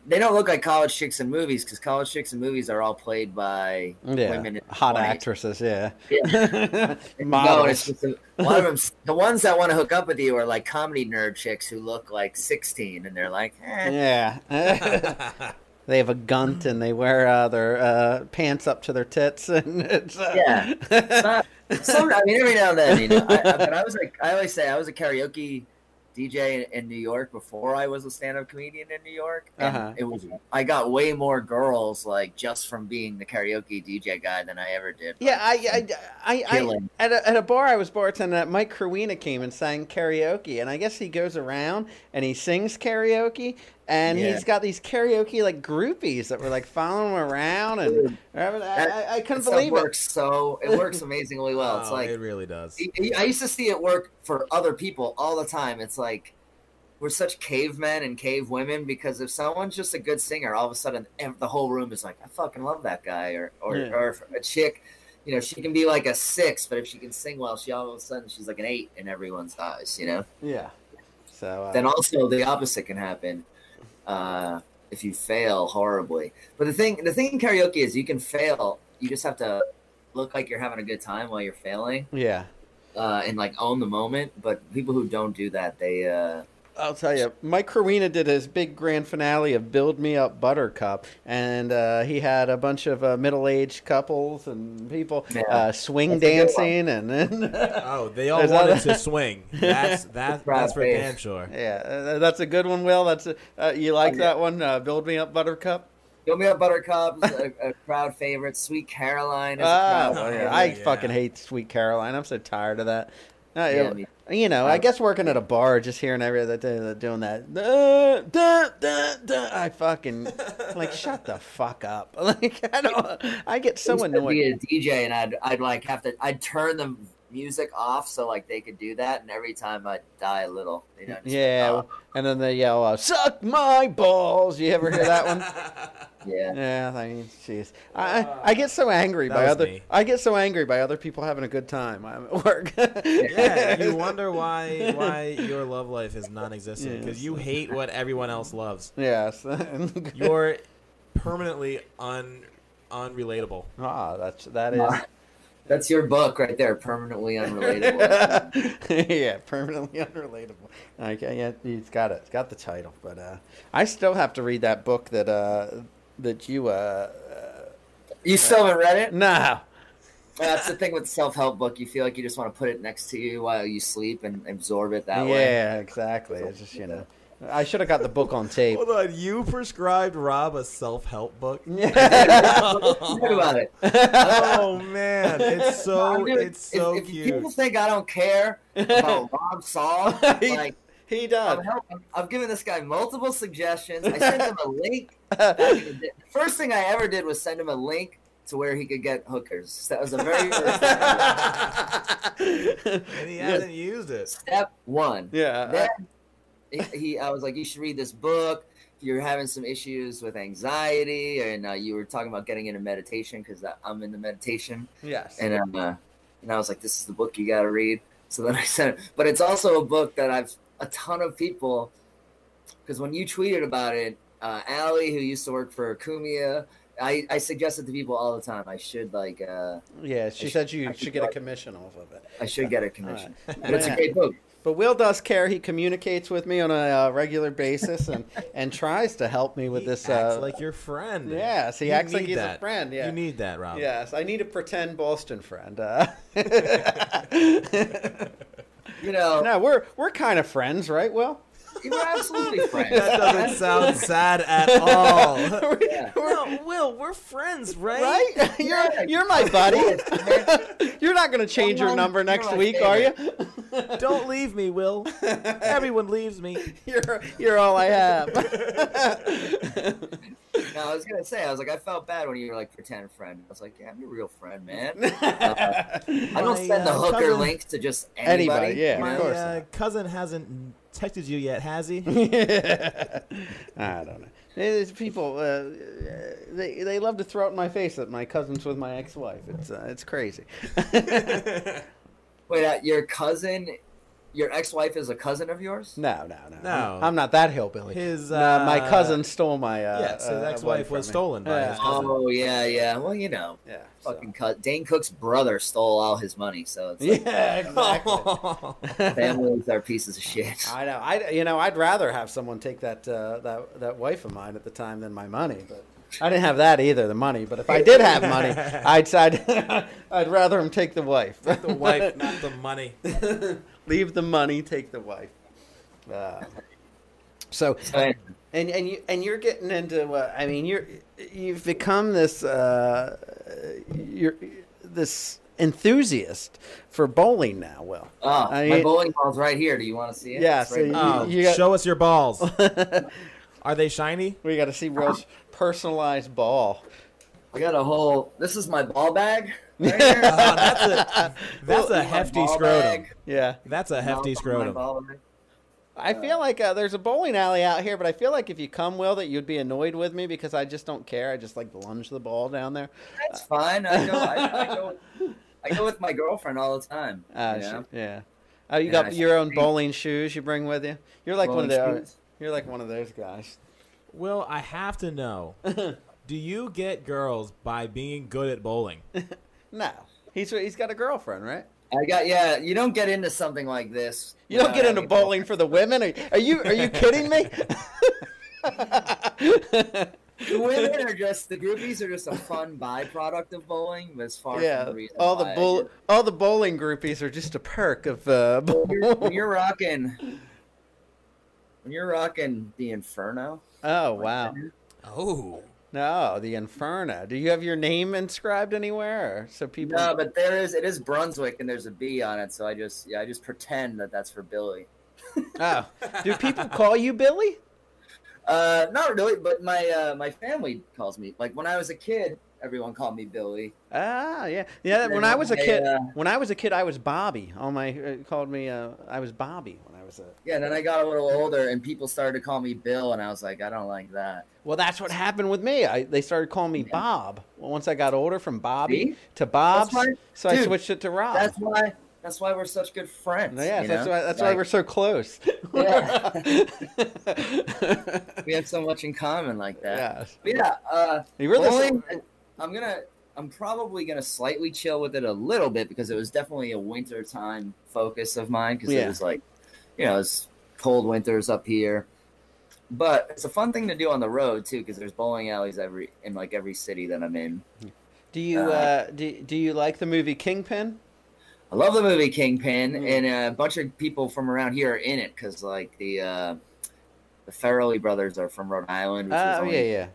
They don't look like college chicks in movies because college chicks in movies are all played by Yeah, women, hot 20s. actresses. Yeah, Yeah. Models. and it's just a, one of them. The ones that want to hook up with you are like comedy nerd chicks who look like 16, and they're like, eh. yeah. they have a gunt and they wear uh, their uh, pants up to their tits, and it's uh, Yeah. Not, I mean, every now and then, you know. I, I, but I was like, I always say, I was a karaoke DJ in, in New York before I was a stand-up comedian in New York. And Uh-huh. It was I got way more girls like just from being the karaoke DJ guy than I ever did. Yeah, I, I, I, I at, a, at a bar I was bartending at, Mike Kerwina came and sang karaoke, and I guess he goes around and he sings karaoke, and Yeah. he's got these karaoke like groupies that were like following him around, and I, I, I couldn't That believe it. works so it works amazingly well. It's Oh, like it really does. I used to see it work for other people all the time. It's like we're such cavemen and cave women because if someone's just a good singer, all of a sudden the whole room is like, I fucking love that guy. Or or, Yeah. or a chick, you know, she can be like a six, but if she can sing well, she all of a sudden she's like an eight in everyone's eyes. You know. Yeah. So uh, Then also the opposite can happen uh, if you fail horribly. But the thing, the thing in karaoke is you can fail. You just have to look like you're having a good time while you're failing yeah. uh, and like own the moment. But people who don't do that, they uh, I'll tell you, Mike Kerwina did his big grand finale of "Build Me Up, Buttercup," and uh, he had a bunch of uh, middle-aged couples and people Yeah. uh, swing That's dancing, and then Oh, they all Is that- wanted to swing. That's that, that's for face. damn sure. yeah, uh, that's a good one. Will that's a, uh, you like that one? Uh, "Build Me Up, Buttercup." Build Me Up Buttercup is a, a crowd favorite. Sweet Caroline is Ah, a crowd favorite. I yeah. fucking hate Sweet Caroline. I'm so tired of that. Uh, Yeah, me- you know, I guess working at a bar, just hearing every other day doing that, da, da, da, da, I fucking like shut the fuck up. Like I don't, I get I so annoyed. be a DJ, and I'd I'd like have to I'd turn the music off so like they could do that, and every time I'd die a little. You know, just like, Yeah, oh, and then they yell, uh, "Suck my balls!" You ever hear that one? yeah. yeah, I mean, jeez, I I- I get so angry That by other me. I get so angry by other people having a good time. I'm at work. Yeah, you wonder why why your love life is non-existent because Yes. you hate what everyone else loves. yes. You're permanently un unrelatable. ah, that's that is. That's your book right there, permanently unrelatable. yeah, permanently unrelatable. Okay, yeah, it's got it. It's got the title, but uh, I still have to read that book that uh, that you uh, you still haven't read it? no. That's the thing with self-help book. You feel like you just want to put it next to you while you sleep and absorb it that yeah, way. exactly. It's just you know, I should have got the book on tape. Hold on, you prescribed Rob a self-help book? Think about it. oh man, it's so I'm it's so if, if cute. people think I don't care about Rob Saul, He- like He does. I'm helping. I've given this guy multiple suggestions. I sent him a link. the first thing I ever did was send him a link to where he could get hookers. That was the very first thing. And he hasn't used it. Step one. Yeah. Then he, he, I was like, you should read this book. You're having some issues with anxiety, and uh, you were talking about getting into meditation because I'm into meditation, yes. and uh, and I was like, this is the book you got to read. So then I sent it, but it's also a book that I've a ton of people because when you tweeted about it, uh, Allie, who used to work for Cumia, I, I suggested to people all the time I should like uh, Yeah, she I said should- you should should get a commission off of it. I should get a commission. Right. But it's a great book. But Will does care. He communicates with me on a uh, regular basis and, and tries to help me with this. acts uh, like your friend. Yes, he You acts like need he's a friend. Yeah, You need that, Rob. Yes, I need a pretend Boston friend. Uh, You know, no, we're we're kind of friends, right? Will? We're absolutely friends. That doesn't sound sad at all. Yeah. no, Will, we're friends, right? Right? You're Yeah, you're my buddy. You're not going to change your You're number next week, are you? Don't leave me, Will. Everyone leaves me. You're you're all I have. No, I was gonna say, I was like, I felt bad when you were like pretend friend. I was like, yeah, I'm your real friend, man. Uh, I don't My, send the uh, hooker cousin- links to just anybody. Anybody, yeah. My of course uh, cousin hasn't texted you yet, has he? I don't know. There's people. Uh, they they love to throw it in my face that my cousin's with my ex-wife. It's uh, it's crazy. Wait, uh, your cousin, your ex-wife is a cousin of yours? No, no, no. No. I'm, I'm not that hillbilly. His, No, my uh, cousin stole my. Uh, yes, his uh, ex-wife wife was from me. stolen by his Yeah. cousin. Oh yeah, yeah. Well, you know, Yeah. so- fucking cut. Dane Cook's brother stole all his money, so it's like, Yeah, exactly. families are pieces of shit. I know. I you know I'd rather have someone take that uh, that that wife of mine at the time than my money, but I didn't have that either, the money. But if I did have money, I'd I'd, I'd rather him take the wife. the wife, not the money. Leave the money, take the wife. Uh, so So, and and you and you're getting into uh, I mean you're you've become this uh, you're this enthusiast for bowling now. Will oh, I my bowling ball's right here. Do you want to see it? Yeah, It's so right you- there. Oh, you got- show us your balls. Are they shiny? we got to see Will's personalized ball. I got a whole. This is my ball bag. Right Oh, here. that's a that's a hefty ball scrotum. bag. Yeah. That's a hefty scrotum. I feel like uh, there's a bowling alley out here, but I feel like if you come, Will, that you'd be annoyed with me because I just don't care. I just like lunge the ball down there. That's fine. I go. I, I go. I go with my girlfriend all the time. Uh, you know? sh- yeah. Oh, you Yeah, got I your own see. bowling shoes you bring with you. You're like one of Bowling the. You're like one of those guys. Will, I have to know. do you get girls by being good at bowling? No, he's he's got a girlfriend, right? I got. Yeah, you don't get into something like this. You don't get into having- bowling for the women. Are, are you are you kidding me? The women are just the groupies are just a fun byproduct of bowling, but as far as yeah, the reason all the why bull, all the bowling groupies are just a perk of. Uh, when you're, when you're rocking, when you're rocking the Inferno. oh wow! Oh. No, the Inferno. Do you have your name inscribed anywhere, so people? No, but there is it is Brunswick and there's a B on it, so I just yeah I just pretend that that's for Billy. Oh, do people call you Billy? Uh, not really, but my uh, my family calls me like when I was a kid, everyone called me Billy. Ah, yeah, yeah. When I was a I, kid, uh, when I was a kid, I was Bobby. All my uh, called me. Uh, I was Bobby I was a. Yeah, then I got a little older and people started to call me Bill, and I was like, I don't like that. Well, that's what happened with me. I they started calling me Bob. Once I got older, from Bobby See? to Bob. so I switched it to Rob. That's why that's why we're such good friends. yeah, that's know? why that's why we're so close. Yeah. we have so much in common like that. yeah. Yeah, uh, You were the- bowling, I'm gonna, I'm probably gonna slightly chill with it a little bit because it was definitely a winter time focus of mine because Yeah. it was like, you know, it's cold winters up here. But it's a fun thing to do on the road too because there's bowling alleys every in like every city that I'm in. Do you Uh, uh, do do you like the movie Kingpin? I love the movie Kingpin, Mm. and a bunch of people from around here are in it because like the uh, the Farrelly brothers are from Rhode Island, which is Oh only yeah, yeah.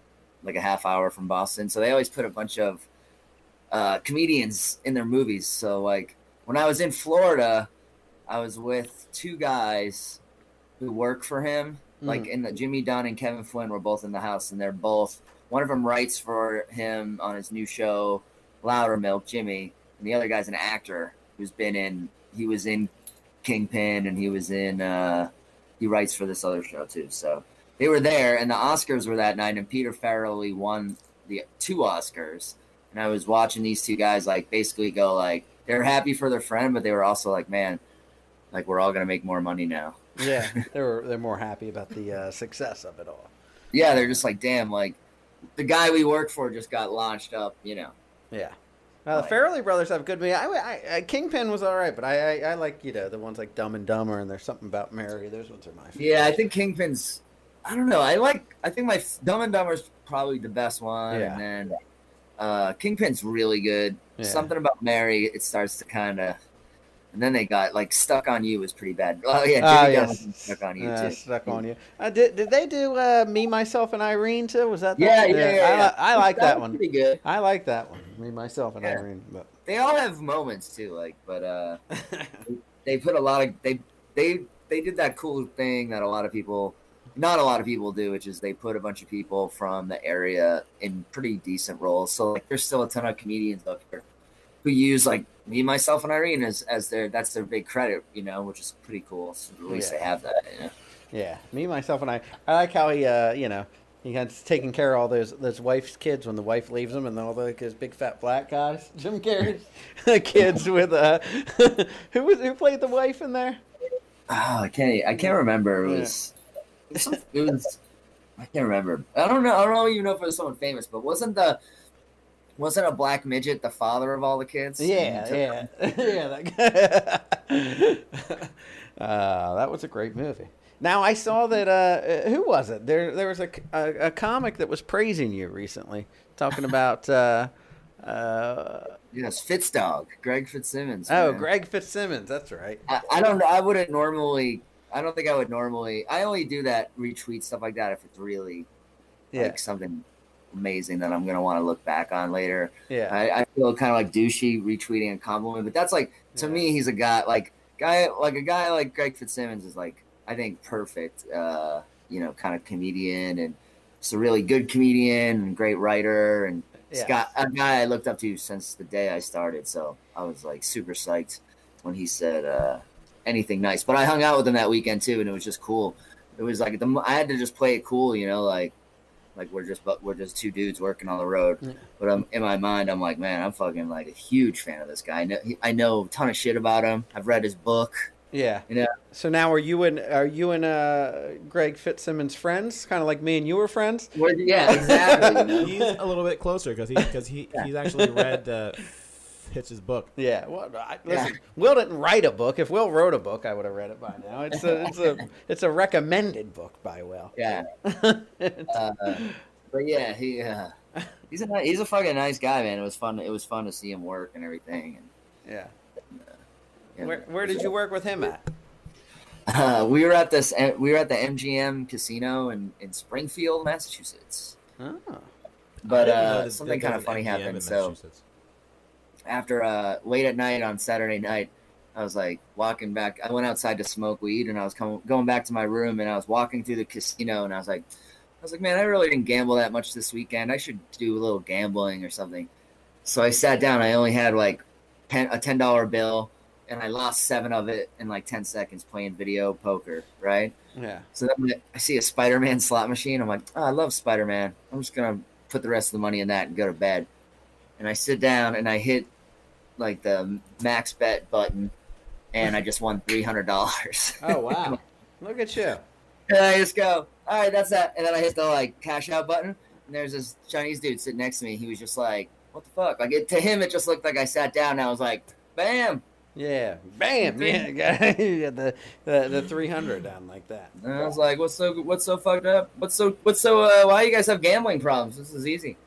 like a half hour from Boston. So they always put a bunch of uh, comedians in their movies. So like when I was in Florida, I was with two guys who work for him. Like in the Jimmy Dunn and Kevin Flynn were both in the house, and they're both. One of them writes for him on his new show, Loudermilk, Jimmy, and the other guy's an actor who's been in. He was in Kingpin, and he was in. uh He writes for this other show too. So they were there, and the Oscars were that night, and Peter Farrelly won the two Oscars. And I was watching these two guys like basically go like they're happy for their friend, but they were also like, man, like we're all gonna make more money now. Yeah, they were they're more happy about the uh, success of it all. Yeah, they're just like, damn, like the guy we work for just got launched up, you know. Yeah. Uh, the Farrelly brothers have good. I, I, I, Kingpin was all right, but I, I, I like you know the ones like Dumb and Dumber and There's something about Mary. Those ones are my favorite. Yeah, I think Kingpin's. I don't know. I like. I think my Dumb and Dumber's probably the best one, Yeah. and then uh, Kingpin's really good. Yeah. Something about Mary, it starts to kind of. And then they got like Stuck on You was pretty bad. Oh yeah, Jimmy Ah, yes. Stuck on You Uh, too. stuck on you. Uh, did, did they do uh, Me, Myself, and Irene too? Was that? the- Yeah, yeah, yeah. I, yeah. I like that, was one. Pretty good. I like that one. Me, Myself, and Yeah. Irene. But They all have moments too, like, but uh, they put a lot of they they they did that cool thing that a lot of people, not a lot of people do, which is they put a bunch of people from the area in pretty decent roles. So like, there's still a ton of comedians up here who use like me, myself, and Irene as as their that's their big credit, you know, which is pretty cool. So at least Yeah. they have that. You know? yeah, Me, Myself, and I. I like how he, uh, you know, he has taking care of all those those wife's kids when the wife leaves him, and all the his big fat black guys. Jim Carrey's kids with uh, who was who played the wife in there? Oh, I can't. I can't remember. It Yeah. was. It was. I can't remember. I don't know. I don't even know if it was someone famous, but wasn't the wasn't a black midget the father of all the kids? Yeah, yeah, yeah. That uh, that was a great movie. Now I saw that. Uh, who was it? There, there was a, a, a comic that was praising you recently, talking about. Uh, uh, Yes, Fitzdog, Greg Fitzsimmons. oh, man. Greg Fitzsimmons. That's right. I, I don't know. I wouldn't normally. I don't think I would normally. I only do that retweet stuff like that if it's really Yeah. like something amazing that I'm gonna want to look back on later. Yeah. I, I feel kind of like douchey retweeting a compliment, but that's like to me, he's a guy like guy like a guy like Greg Fitzsimmons is like I think perfect. Uh, you know, kind of comedian and just a really good comedian and great writer and Yeah. got a guy I looked up to since the day I started. So I was like super psyched when he said uh, anything nice. But I hung out with him that weekend too, and it was just cool. It was like the I had to just play it cool, you know, like like we're just but we're just two dudes working on the road. But I'm in my mind, I'm like, man, I'm fucking like a huge fan of this guy. I know, he, I know a ton of shit about him. I've read his book. Yeah. You know, So now are you and are you and uh, Greg Fitzsimmons friends? Kind of like me and you were friends. We're- yeah, exactly. He's a little bit closer because he because he he's actually read uh, Fitz's book. Yeah, well, I, listen, Will didn't write a book. If Will wrote a book, I would have read it by now. It's a, it's a, it's a recommended book by Will. Yeah. uh, but yeah, he uh, he's a he's a fucking nice guy, man. It was fun. It was fun to see him work and everything. And Yeah. yeah. Where, where did you work with him at? Uh, we were at this. We were at the MGM Casino in, in Springfield, Massachusetts. Oh. But I didn't know uh, something kind of funny MGM happened. So Massachusetts. After uh, late at night on Saturday night, I was like walking back. I went outside to smoke weed, and I was coming going back to my room, and I was walking through the casino, and I was like, I was like, man, I really didn't gamble that much this weekend. I should do a little gambling or something. So I sat down. I only had like 10, a ten dollar bill, and I lost seven of it in like ten seconds playing video poker. Right. Yeah. So then I see a Spider Man slot machine. I'm like, oh, I love Spider Man. I'm just gonna put the rest of the money in that and go to bed. And I sit down and I hit like the max bet button, and I just won three hundred dollars. Oh wow! Look at you. and I just go, all right, that's that. And then I hit the like cash out button, and there's this Chinese dude sitting next to me. He was just like, what the fuck? Like it, to him, it just looked like I sat down. and I was like, bam. Yeah. Bam. Yeah. got- you got the the, the three hundred down like that. And I was like, what's so what's so fucked up? What's so what's so uh, why you guys have gambling problems? This is easy.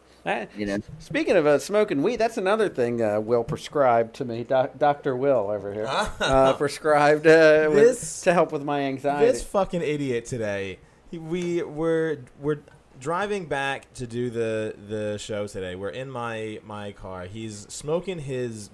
You know. Speaking of uh, smoking weed, that's another thing uh, Will prescribed to me. Doc, Doctor Will over here uh, prescribed uh, with- This- to help with my anxiety. This fucking idiot today. We were we're driving back to do the the show today. We're in my my car. He's smoking his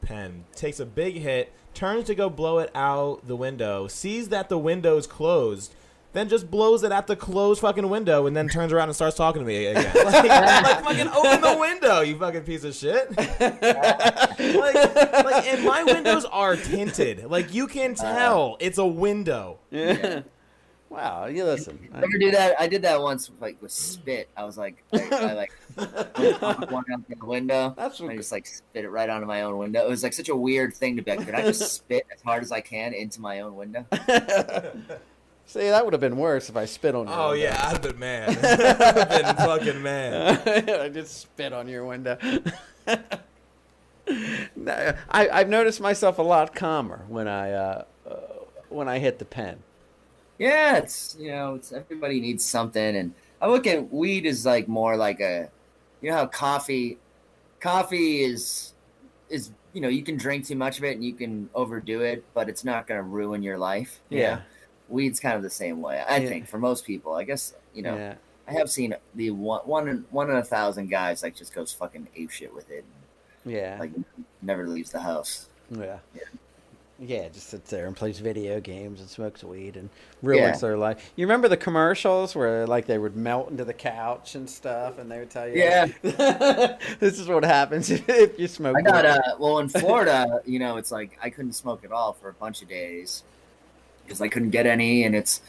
pen. Takes a big hit. Turns to go blow it out the window. Sees that the window's closed. Then just blows it at the closed fucking window, and then turns around and starts talking to me again. Like, like fucking open the window, you fucking piece of shit. like, like, and my windows are tinted. Like you can tell it's a window. Yeah. Wow, you listen. You ever do that? I did that once, with, like with spit. I was like, I, I like put one out the window. That's I just like spit it right onto my own window. It was like such a weird thing to be like, could I just spit as hard as I can into my own window? See, that would have been worse if I spit on you. Oh yeah, I'd have been mad. I'd have been fucking mad. I just spit on your window. I, I've noticed myself a lot calmer when I uh, uh, when I hit the pen. Yeah, it's you know, it's everybody needs something, and I look at weed as like more like a, you know how coffee, coffee is, is you know you can drink too much of it and you can overdo it, but it's not going to ruin your life. you Yeah. know? Weed's kind of the same way. I Yeah. think for most people, I guess you know, Yeah. I have seen the one one in, one in a thousand guys like just goes fucking ape shit with it, Yeah. like never leaves the house. Yeah. Yeah, just sits there and plays video games and smokes weed and ruins Yeah. their life. You remember the commercials where like they would melt into the couch and stuff, and they would tell you, Yeah. this is what happens if you smoke." I got weed." uh well in Florida, you know, it's like I couldn't smoke at all for a bunch of days because I couldn't get any, and it's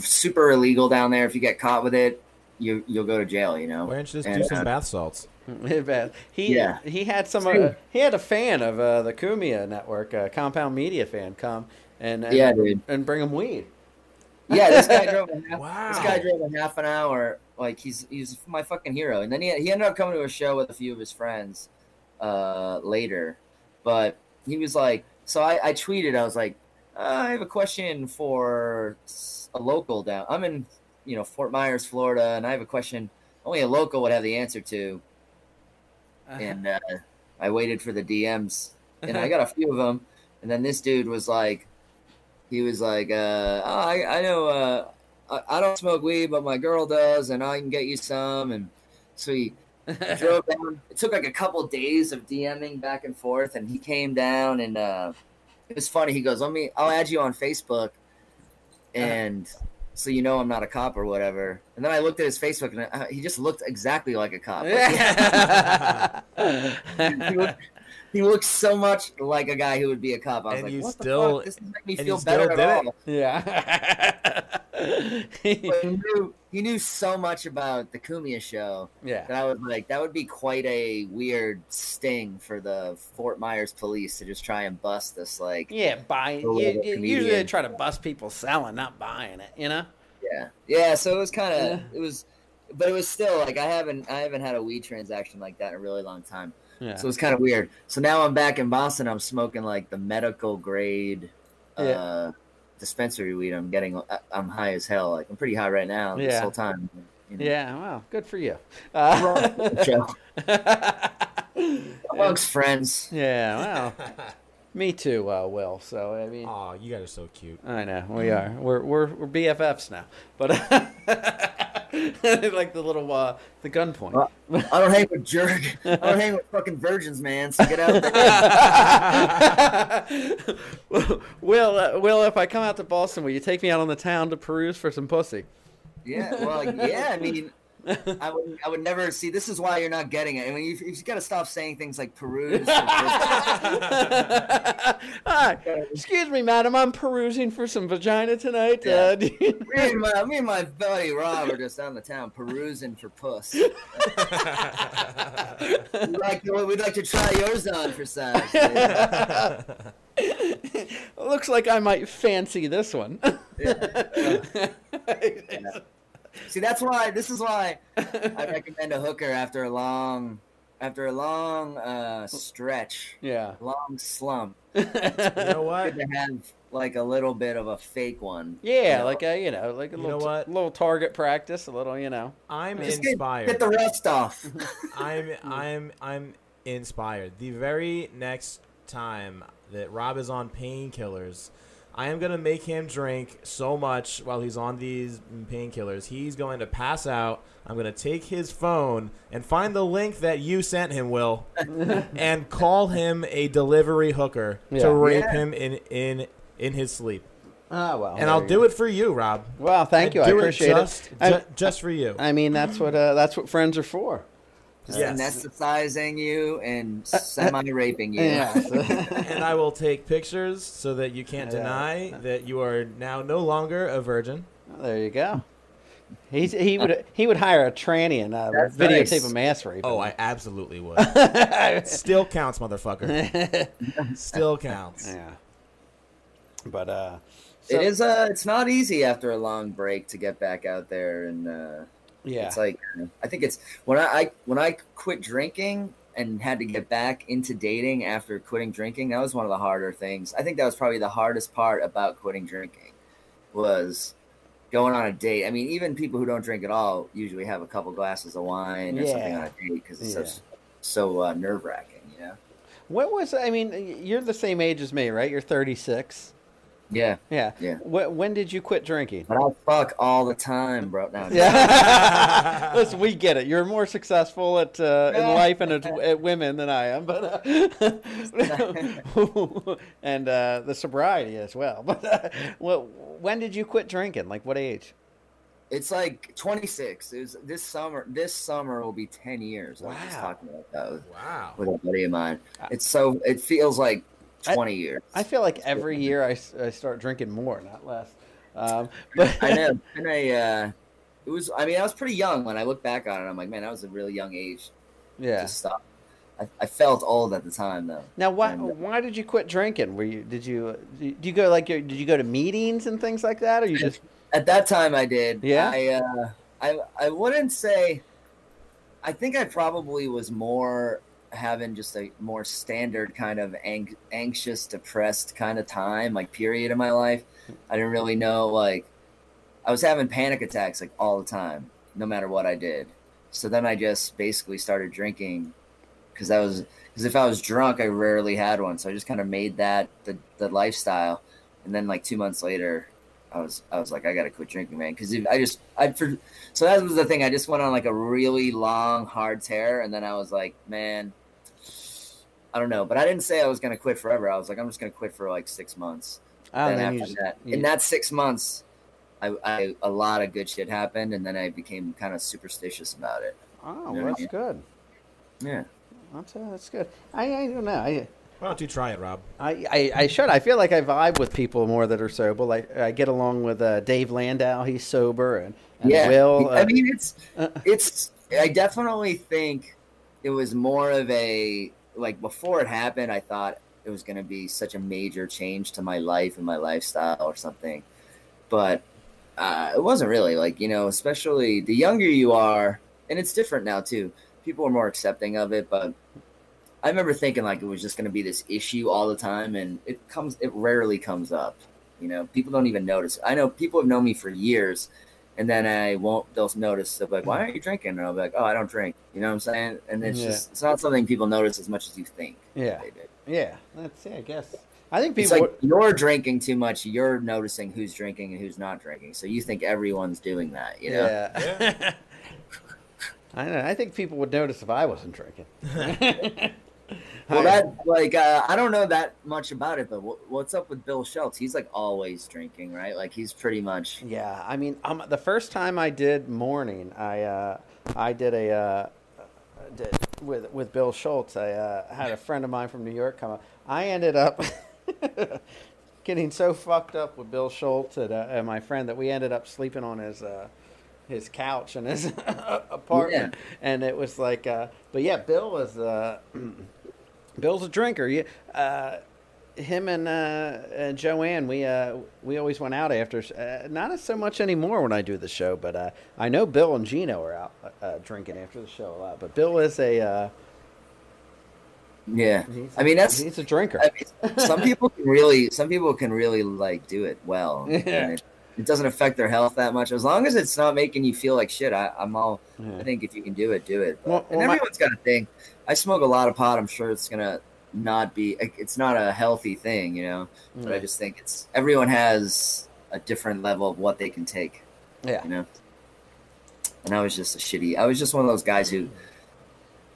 super illegal down there. If you get caught with it, you you'll go to jail. You know. Why don't you just And, do some uh, bath salts? He Yeah. he had some uh, he had a fan of uh, the Cumia network, uh, Compound Media fan, come and, and Yeah, dude. and bring him weed. Yeah, this guy drove a half, Wow. this guy drove a half an hour. Like he's he's my fucking hero. And then he he ended up coming to a show with a few of his friends uh later. But he was like, so I, I tweeted, I was like, I have a question for a local down. I'm in you know Fort Myers, Florida, and I have a question only a local would have the answer to. And uh, I waited for the DMs, and I got a few of them. And then this dude was like, he was like, uh, oh, I, I know, uh, I, I don't smoke weed, but my girl does, and I can get you some. And so he drove down. It took like a couple days of DMing back and forth, and he came down, and uh, it was funny. He goes, "Let me, I'll add you on Facebook," and so you know I'm not a cop or whatever. And then I looked at his Facebook, and uh, he just looked exactly like a cop. he, looked, he looked so much like a guy who would be a cop. I was And like, you what still- the fuck? This doesn't make me feel better at all. Yeah. But he knew so much about the Cumia show Yeah. that I was like, that would be quite a weird sting for the Fort Myers police to just try and bust this. Like, Yeah, buying. The You, little you- comedian. usually they try to bust people selling, not buying it. You know. yeah, yeah. So it was kind of Yeah. it was, but it was still like I haven't I haven't had a weed transaction like that in a really long time. Yeah. So it's kind of weird. So now I'm back in Boston. I'm smoking like the medical grade uh, Yeah. Dispensary weed. I'm getting. I- I'm high as hell. Like I'm pretty high right now. This Yeah. whole time. you know. Yeah. Well, good for you. Uh, Joe. Amongst friends. yeah. Well, me too, uh, Will. So I mean, oh, you guys are so cute. I know we are. We're we're we're BFFs now. But like the little uh, the gunpoint. Well, I don't hang with jerk. I don't hang with fucking virgins, man. So get out there. Will, uh, Will, if I come out to Boston, will you take me out on the town to peruse for some pussy? Yeah, well, yeah. I mean, I would, I would never see. This is why you're not getting it. I mean, you've, you've got to stop saying things like peruse. Hi, excuse me, madam. I'm perusing for some vagina tonight. Yeah. Uh, you- me, and my, me and my buddy Rob are just on the town perusing for puss. we'd, like to, we'd like to try yours on for size. Looks like I might fancy this one. See, that's why. This is why I recommend a hooker after a long, after a long uh, stretch, yeah. long slump. You know what? Good to have like a little bit of a fake one. Yeah, you know? like a you know, like a You little know what? little target practice, a little you know. I'm Just get, inspired. get the rust off. I'm I'm I'm inspired. The very next time that Rob is on painkillers, I am gonna make him drink so much while he's on these painkillers. He's going to pass out. I'm gonna take his phone and find the link that you sent him, Will, and call him a delivery hooker Yeah. to rape Yeah. him in in in his sleep. Ah, well. And I'll do it for you, Rob. Well, thank you. I do appreciate it just, it. Ju- just for you. I mean, that's what uh, that's what friends are for. Just Yes. anesthetizing you and semi-raping you. Yeah. and I will take pictures so that you can't Yeah. deny that you are now no longer a virgin. There you go. He's, he would he would hire a tranny and uh, videotape nice. a mass rape. Oh, I absolutely would. Still counts, motherfucker. Still counts. yeah. But uh, it is uh it's not easy after a long break to get back out there and uh Yeah. it's like i think it's when I, I when i quit drinking and had to get back into dating after quitting drinking that was one of the harder things i think that was probably the hardest part about quitting drinking was going on a date i mean even people who don't drink at all usually have a couple glasses of wine or something Yeah. on a date because it's Yeah. so so uh, nerve-wracking you know what was I mean? You're the same age as me, right? You're 36. Yeah Yeah. Yeah. Wh- when did you quit drinking? but i fuck all the time bro now Yeah. Listen, we get it. You're more successful at uh, in life and at, at women than I am, but uh, and uh, the sobriety as well. But uh, well, when did you quit drinking? Like what age? It's like 26. It was this summer. This summer will be 10 years. I was just Wow. talking about that with, Wow. with a buddy of mine. It's so it feels like I- 20 years. I feel like every year I, I start drinking more, not less. Um, but I know. And I, uh, it was. I mean, I was pretty young when I look back on it. I'm like, man, I was a really young age yeah. to stop. I, I felt old at the time though. Now, why And, uh, why did you quit drinking? Were you did you do you go like did you go to meetings and things like that, or you just At that time, I did. Yeah? I, uh, I, I wouldn't say. I think I probably was more having just a more standard kind of ang- anxious, depressed kind of time, like period in my life. I didn't really know, like, I was having panic attacks like all the time, no matter what I did. So then I just basically started drinking because I was because if I was drunk, I rarely had one. So I just kind of made that the, the lifestyle, and then like two months later, I was I was like I gotta quit drinking, man, because I just I for so that was the thing. I just went on like a really long hard tear, and then I was like, man, I don't know, but I didn't say I was gonna quit forever. I was like, I'm just gonna quit for like six months. Oh, then then you after just- that, in that six months, I, I a lot of good shit happened, and then I became kind of superstitious about it. oh You know well, what I that's mean? good. Yeah. That's uh, that's good. I, I don't know. I, Why don't you try it, Rob? I, I, I should. I feel like I vibe with people more that are sober. Like I get along with uh, Dave Landau. He's sober, and, and yeah. Will. I uh, mean, it's it's. I definitely think it was more of a like before it happened. I thought it was going to be such a major change to my life and my lifestyle or something, but uh, it wasn't really. Like you know, especially the younger you are, and it's different now too. People are more accepting of it, but I remember thinking like it was just going to be this issue all the time, and it comes. It rarely comes up. You know, people don't even notice. I know people have known me for years, and then I won't. They'll notice. They'll be like, "Why aren't you drinking?" And I'll be like, "Oh, I don't drink." You know what I'm saying? And it's Yeah. just it's not something people notice as much as you think. yeah, they do. yeah. That's yeah. I guess. I think people. It's people. like you're drinking too much. You're noticing who's drinking and who's not drinking. So you think everyone's doing that. You know? Yeah. I know. I think people would notice if I wasn't drinking. Well, that like uh, I don't know that much about it, but wh- what's up with Bill Schulz? He's like always drinking, right? Like he's pretty much. Yeah, I mean, um, the first time I did morning, I uh, I did a uh, did, with with Bill Schulz. I uh, had a friend of mine from New York come up. I ended up getting so fucked up with Bill Schultz and, uh, and my friend that we ended up sleeping on his uh, his couch in his apartment, and it was like, uh, but yeah, Bill was. Uh, Bill's a drinker. Yeah, uh, him and uh, and Joanne, we uh, we always went out after. Uh, not so much anymore when I do the show, but uh, I know Bill and Gino are out uh, drinking after the show a lot. But Bill is a uh, Yeah, I mean that's he's a drinker. I mean, some people can really, some people can really like do it well. Yeah. and it, it doesn't affect their health that much as long as it's not making you feel like shit. I, I'm all. Yeah. I think if you can do it, do it. But- Well- and well, my- everyone's got a thing. I smoke a lot of pot. I'm sure it's gonna not be. It's not a healthy thing, you know. But I mm. just think it's everyone has a different level of what they can take. Yeah. You know. And I was just a shitty. I was just one of those guys who.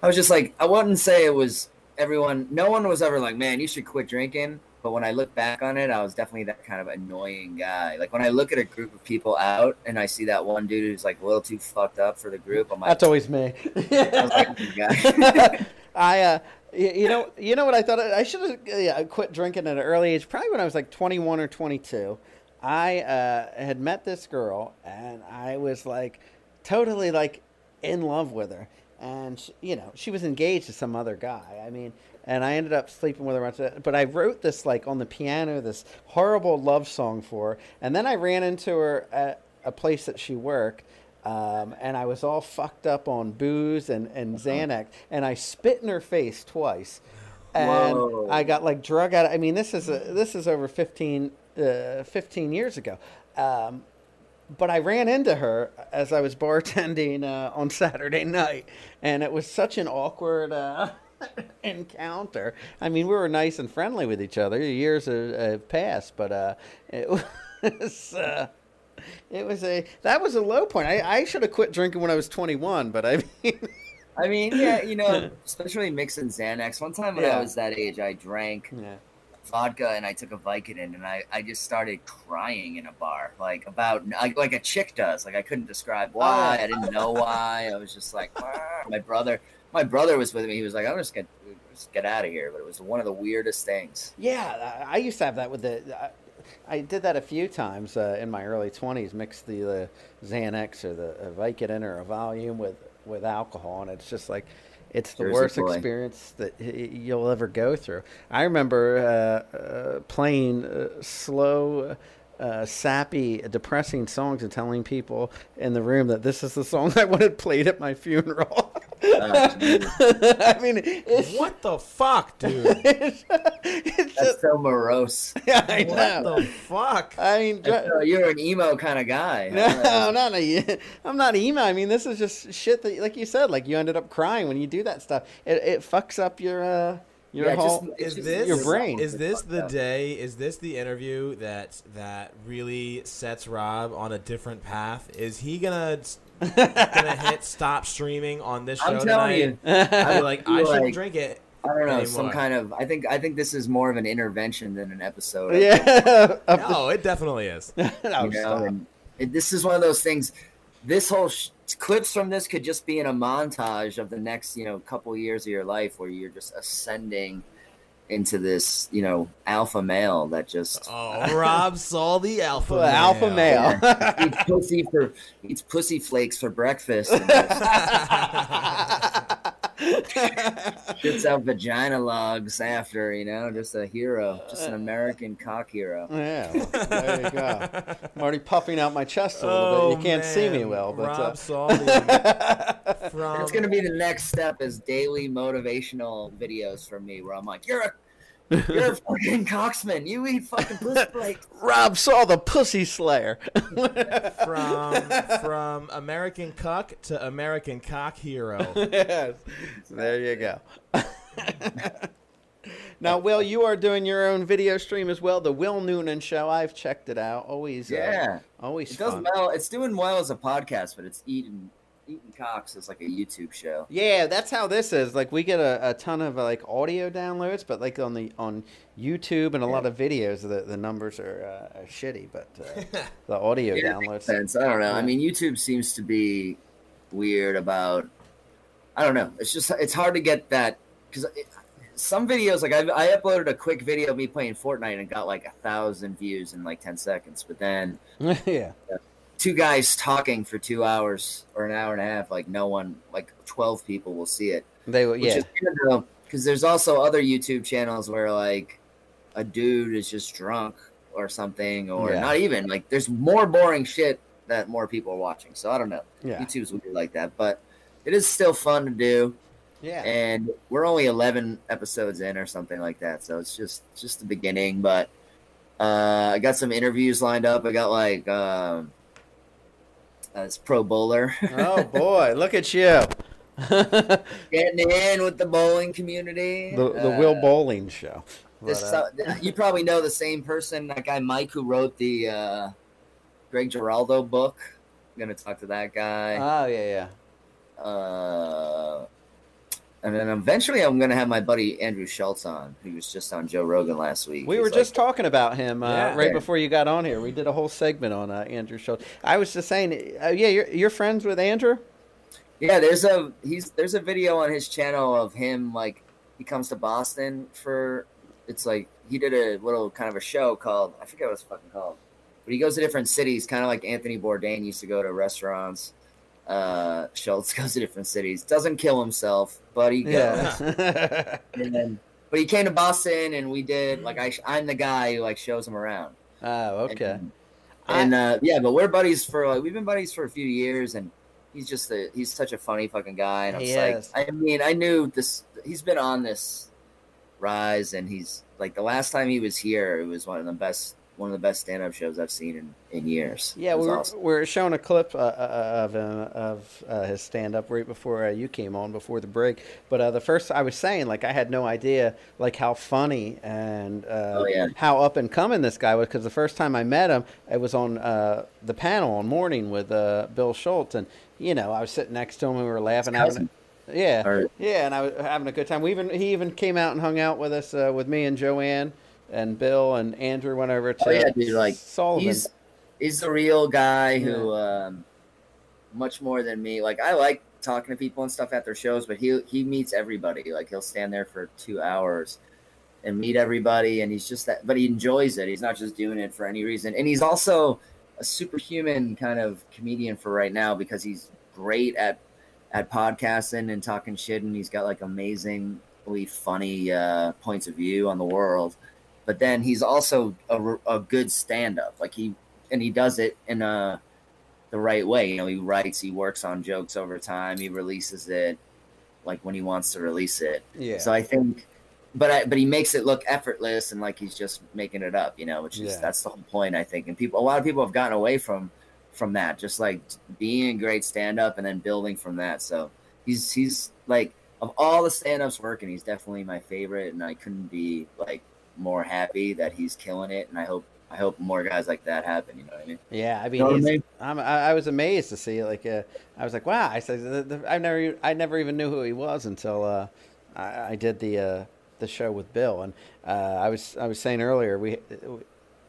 I was just like I wouldn't say it was everyone. No one was ever like, man, you should quit drinking. But when I look back on it, I was definitely that kind of annoying guy. Like when I look at a group of people out and I see that one dude who's like a little too fucked up for the group, I'm like, That's always me. I was like, "You guy." I, uh, you know, you know what I thought? I should have yeah, quit drinking at an early age, probably when I was like 21 or 22. I uh, had met this girl, and I was like totally like in love with her. And she, you know, she was engaged to some other guy. I mean, and I ended up sleeping with her. that. But I wrote this like on the piano, this horrible love song for her. And then I ran into her at a place that she worked. Um, and I was all fucked up on booze and, and Xanax, and I spit in her face twice, and Whoa. I got like drug out. I mean, this is a, this is over 15, uh, 15 years ago. Um, but I ran into her as I was bartending uh, on Saturday night, and it was such an awkward uh, encounter. I mean, we were nice and friendly with each other. Years have, have passed, but uh, it was. Uh, it was a that was a low point. I, I should have quit drinking when I was 21, but I mean, I mean, yeah, you know, especially mixing Xanax. One time when Yeah. I was that age, I drank vodka and I took a Vicodin, and I, I just started crying in a bar, like about like, like a chick does. Like I couldn't describe why. Oh. I didn't know why. I was just like, "Ah." my brother. My brother was with me. He was like, "I'm just gonna just get out of here." But it was one of the weirdest things. Yeah, I used to have that with the. I, I did that a few times uh, in my early twenties. Mixed the uh, Xanax or the uh, Vicodin or a Valium with with alcohol, and it's just like it's the Jersey worst boy. experience that you'll ever go through. I remember uh, uh, playing uh, slow. Uh, sappy, depressing songs and telling people in the room that this is the song I wanted played at my funeral. I mean, it's, what the fuck, dude? it's That's so morose. Yeah, I What know. the fuck? I mean, That's, uh, you're an emo kind of guy. No, not a, I'm not emo. I mean, this is just shit that, like you said, like you ended up crying when you do that stuff. It, it fucks up your uh, your Yeah, it just- whole is this your brain. Is this the day? Is this the interview that that really sets Rob on a different path? Is he gonna gonna hit stop streaming on this show I'm telling tonight? you, I'd be like, I feel shouldn't like- drink it. I don't know, anymore. some kind of. I think. I think this is more of an intervention than an episode. of- Yeah. no, it definitely is. you oh, know, and it, this is one of those things. This whole sh- clips from this could just be in a montage of the next, you know, couple years of your life where you're just ascending into this, you know, alpha male that just Oh, Rob Saul the alpha Well, alpha male. Yeah. eats pussy for eats pussy flakes for breakfast. And just shits out vagina logs after, you know, just a hero, just an American cock hero. Yeah, well, there you go. I'm already puffing out my chest a little Oh, bit. You can't see me well, but Rob uh, Saul from It's gonna be the next step is daily motivational videos from me where I'm like, You're a you're a fucking cocksman. You eat fucking pussy flakes. Rob Saul the pussy slayer. from from American cuck to American cock hero. yes. There you go. now, Will, you are doing your own video stream as well, the Will Noonan Show. I've checked it out. Always, uh, Yeah. always It does fun. well. It's doing well as a podcast, but it's eating eating cocks is like a YouTube show. Yeah, that's how this is. Like we get a, a ton of like audio downloads, but like on the on YouTube and a lot of videos, the, the numbers are, uh, are shitty. But uh, the audio Yeah, downloads. sense. I don't know. I mean, YouTube seems to be weird about. I don't know. It's just it's hard to get that because some videos like I, I uploaded a quick video of me playing Fortnite and got like a thousand views in like ten seconds, but then yeah. Two guys talking for two hours or an hour and a half, like no one, like twelve people will see it. They will, yeah. is good though, because there's also other YouTube channels where like a dude is just drunk or something, or Yeah. not even like there's more boring shit that more people are watching. So I don't know. Yeah. YouTube's weird like that, but it is still fun to do. Yeah. And we're only 11 episodes in or something like that, so it's just just the beginning. But uh, I got some interviews lined up. I got like um, this pro bowler. oh boy, look at you. getting in with the bowling community. the Uh, Will Bowling Show. This, you probably know the same person, that guy Mike who wrote the uh, Greg Giraldo book. I'm gonna talk to that guy. oh yeah, yeah. Uh, and then eventually, I'm gonna have my buddy Andrew Schulz on, who was just on Joe Rogan last week. We He's were like- just talking about him uh, Yeah. right before you got on here. We did a whole segment on uh, Andrew Schulz. I was just saying, uh, yeah, you're, you're friends with Andrew. Yeah, there's a he's there's a video on his channel of him like he comes to Boston for it's like he did a little kind of a show called I forget what it's fucking called. but he goes to different cities, kind of like Anthony Bourdain used to go to restaurants. Uh, Schulz goes to different cities. Doesn't kill himself, but he goes. Yeah. and then, but he came to Boston, and we did like I, I'm the guy who like shows him around. oh, okay. And, and, uh, yeah, but we're buddies for like we've been buddies for a few years, and he's just a he's such a funny fucking guy. And I'm like, is. I mean, I knew this. He's been on this rise, and he's like the last time he was here, it was one of the best one of the best stand up shows I've seen in, in years. Yeah, we were, awesome. we were showing a clip uh, uh, of him, of uh, his stand up right before uh, you came on before the break. But uh, the first I was saying, like, I had no idea like how funny and uh, Oh, yeah. how up and coming this guy was. Because the first time I met him, it was on uh, the panel on morning with uh, Bill Schulz, and you know I was sitting next to him, and we were laughing, having. Yeah, Or- yeah, and I was having a good time. We even he even came out and hung out with us uh, with me and Joanne and Bill and Andrew went over to Oh yeah, dude! Like Sullivan. he's he's the real guy who um, much more than me. Like I like talking to people and stuff at their shows, but he he meets everybody. Like he'll stand there for two hours and meet everybody, and he's just that. But he enjoys it. He's not just doing it for any reason, and he's also a superhuman kind of comedian for right now because he's great at at podcasting and talking shit, and he's got like amazingly funny uh, points of view on the world. But then he's also a, a good stand up. Like he and he does it in a the right way. You know, he writes, he works on jokes over time, he releases it like when he wants to release it. Yeah. So I think, but I, but he makes it look effortless and like he's just making it up. You know, which is Yeah. that's the whole point. I think, and people, a lot of people have gotten away from from that, just like being a great stand up and then building from that. So he's he's like of all the stand ups working, he's definitely my favorite, and I couldn't be like more happy that he's killing it. And I hope I hope more guys like that happen. You know what I mean? Yeah, I mean, Know I mean? I'm, I, I was amazed to see like uh, I was like, wow. I said, the, the, I never, I never even knew who he was until uh, I, I did the uh, the show with Bill, and uh, I was I was saying earlier we.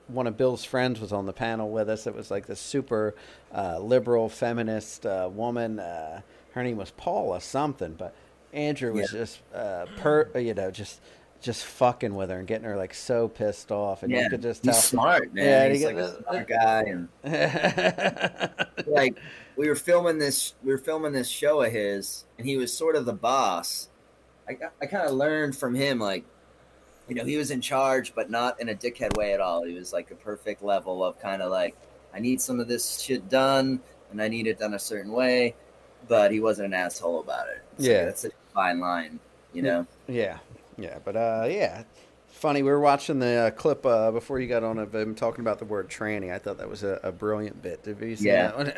One of Bill's friends was on the panel with us. It was like this super uh, liberal feminist uh, woman. Uh, her name was Paula something, but Andrew was Yeah. just uh, per, you know, just just fucking with her and getting her like so pissed off, and yeah, you could just he's tell. smart, man. Yeah, he's you like a smart guy, and like we were filming this we were filming this show of his and he was sort of the boss i, got- I kind of learned from him like you know he was in charge but not in a dickhead way at all he was like a perfect level of kind of like i need some of this shit done and i need it done a certain way but he wasn't an asshole about it like, Yeah. that's a fine line you know Yeah, yeah, but uh, yeah, funny. We were watching the uh, clip uh, before you got on of him talking about the word tranny. I thought that was a, a brilliant bit. Did you see Yeah. that one?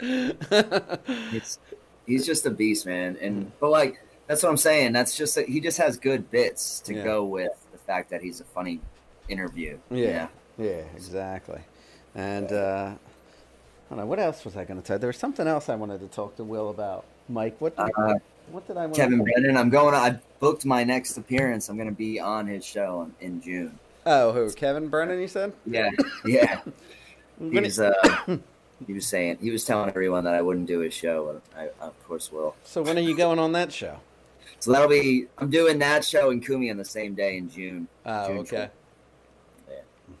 Uh, it's he's just a beast, man. And but like that's what I'm saying. That's just that he just has good bits to Yeah. go with the fact that he's a funny interview. yeah, yeah, exactly. And uh, I don't know what else was I going to tell. There was something else I wanted to talk to Will about. Mike, what? Uh, what did I want? Kevin Brennan. I'm going. I booked my next appearance. I'm going to be on his show in, in June. Oh, who? Kevin Brennan? You said? Yeah, yeah. He was. Uh, he was saying. He was telling everyone that I wouldn't do his show, and I, of course, will. So when are you going on that show? So that'll be. I'm doing that show in Cumia on the same day in June. Oh, June okay. 12th. Yeah.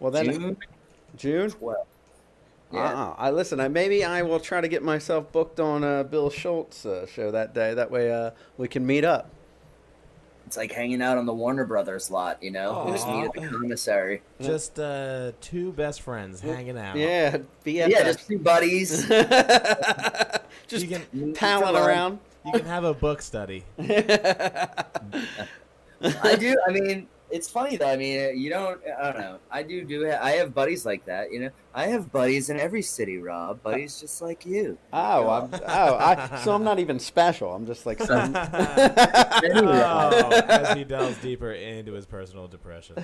Well then, June June. 12th. Yeah. Uh-uh. I listen. I maybe I will try to get myself booked on uh, Bill Schulz uh, show that day. That way, uh, we can meet up. It's like hanging out on the Warner Brothers lot, you know. We just meet at the commissary. Just uh, two best friends hanging out. Yeah, BFFs. Yeah, just two buddies. just You can palling around. you can have a book study. I do. I mean, it's funny though. I mean, uh, you don't. Uh, I don't know. I do. Do I have buddies like that? You know, I have buddies in every city. Rob, buddies just like you. Oh, I'm, oh, I, so I'm not even special. I'm just like some. Oh, as he delves deeper into his personal depression.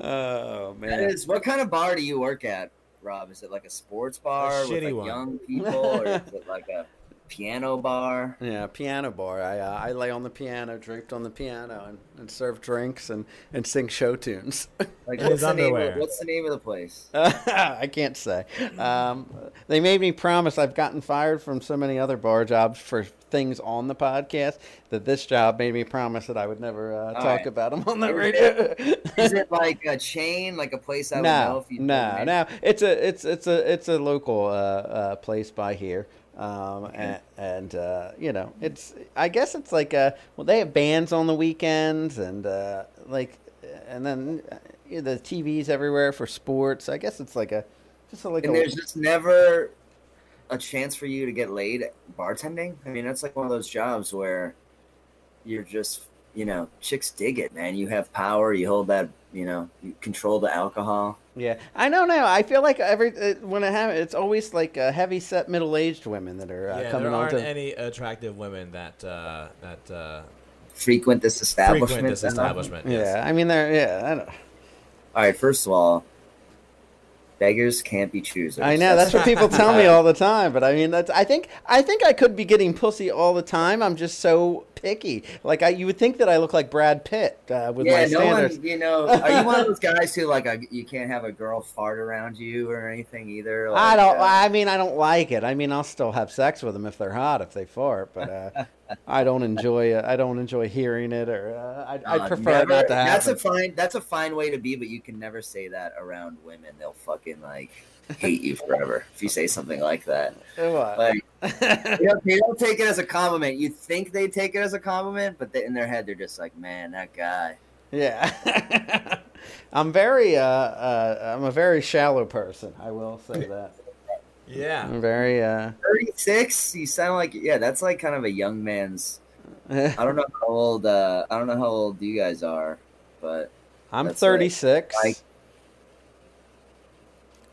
oh man. is. What kind of bar do you work at, Rob? Is it like a sports bar with like one. young people, or is it like a? Piano bar. Yeah, piano bar. I uh, I lay on the piano, draped on the piano, and, and serve drinks and, and sing show tunes. Like what's his the name? Of, underwear. what's the name of the place? I can't say. Um, they made me promise. I've gotten fired from so many other bar jobs for things on the podcast that this job made me promise that I would never uh, talk right. about them on the radio. Is it like a chain, like a place I would know no, if you no, no. It's a it's it's a it's a local uh, uh, place by here. Um, and, and uh, you know, it's I guess it's like uh well they have bands on the weekends and uh, like and then uh, the TVs everywhere for sports. I guess it's like a just a, like And a there's just never a chance for you to get laid bartending. I mean, that's like one of those jobs where you're just, you know, chicks dig it, man. You have power. You hold that, you know, you control the alcohol. Yeah, I don't know. I feel like every uh, when it happens, it's always like uh, heavy set middle aged women that are uh, yeah, coming there on aren't to. any attractive women that uh, that uh, Frequent this establishment. frequent this establishment. yes. Yeah, I mean they're yeah. I, don't, All right, first of all, beggars can't be choosers. I know that's what people tell me all the time, but I mean that's I think I think I could be getting pussy all the time. I'm just so picky. Like I, you would think that I look like Brad Pitt uh, with yeah, my no standards. one, you know, are you one of those guys who like a, you can't have a girl fart around you or anything either? I don't. uh, I mean, I don't like it. I mean, I'll still have sex with them if they're hot, if they fart. But uh, I don't enjoy. Uh, I don't enjoy hearing it, or uh, I'd uh, prefer never- not to happen. That's a fine. That's a fine way to be, but you can never say that around women. They'll fucking like hate you forever if you say something like that. Like, you know, they don't take it as a compliment. You think they take it as a compliment, but they, in their head, they're just like, "Man, that guy." Yeah. I'm very. Uh, uh, I'm a very shallow person. I will say that. Yeah. Very. Uh, Thirty-six. You sound like yeah. That's like kind of a young man's. I don't know how old. Uh, I don't know how old you guys are, but I'm That's like 36.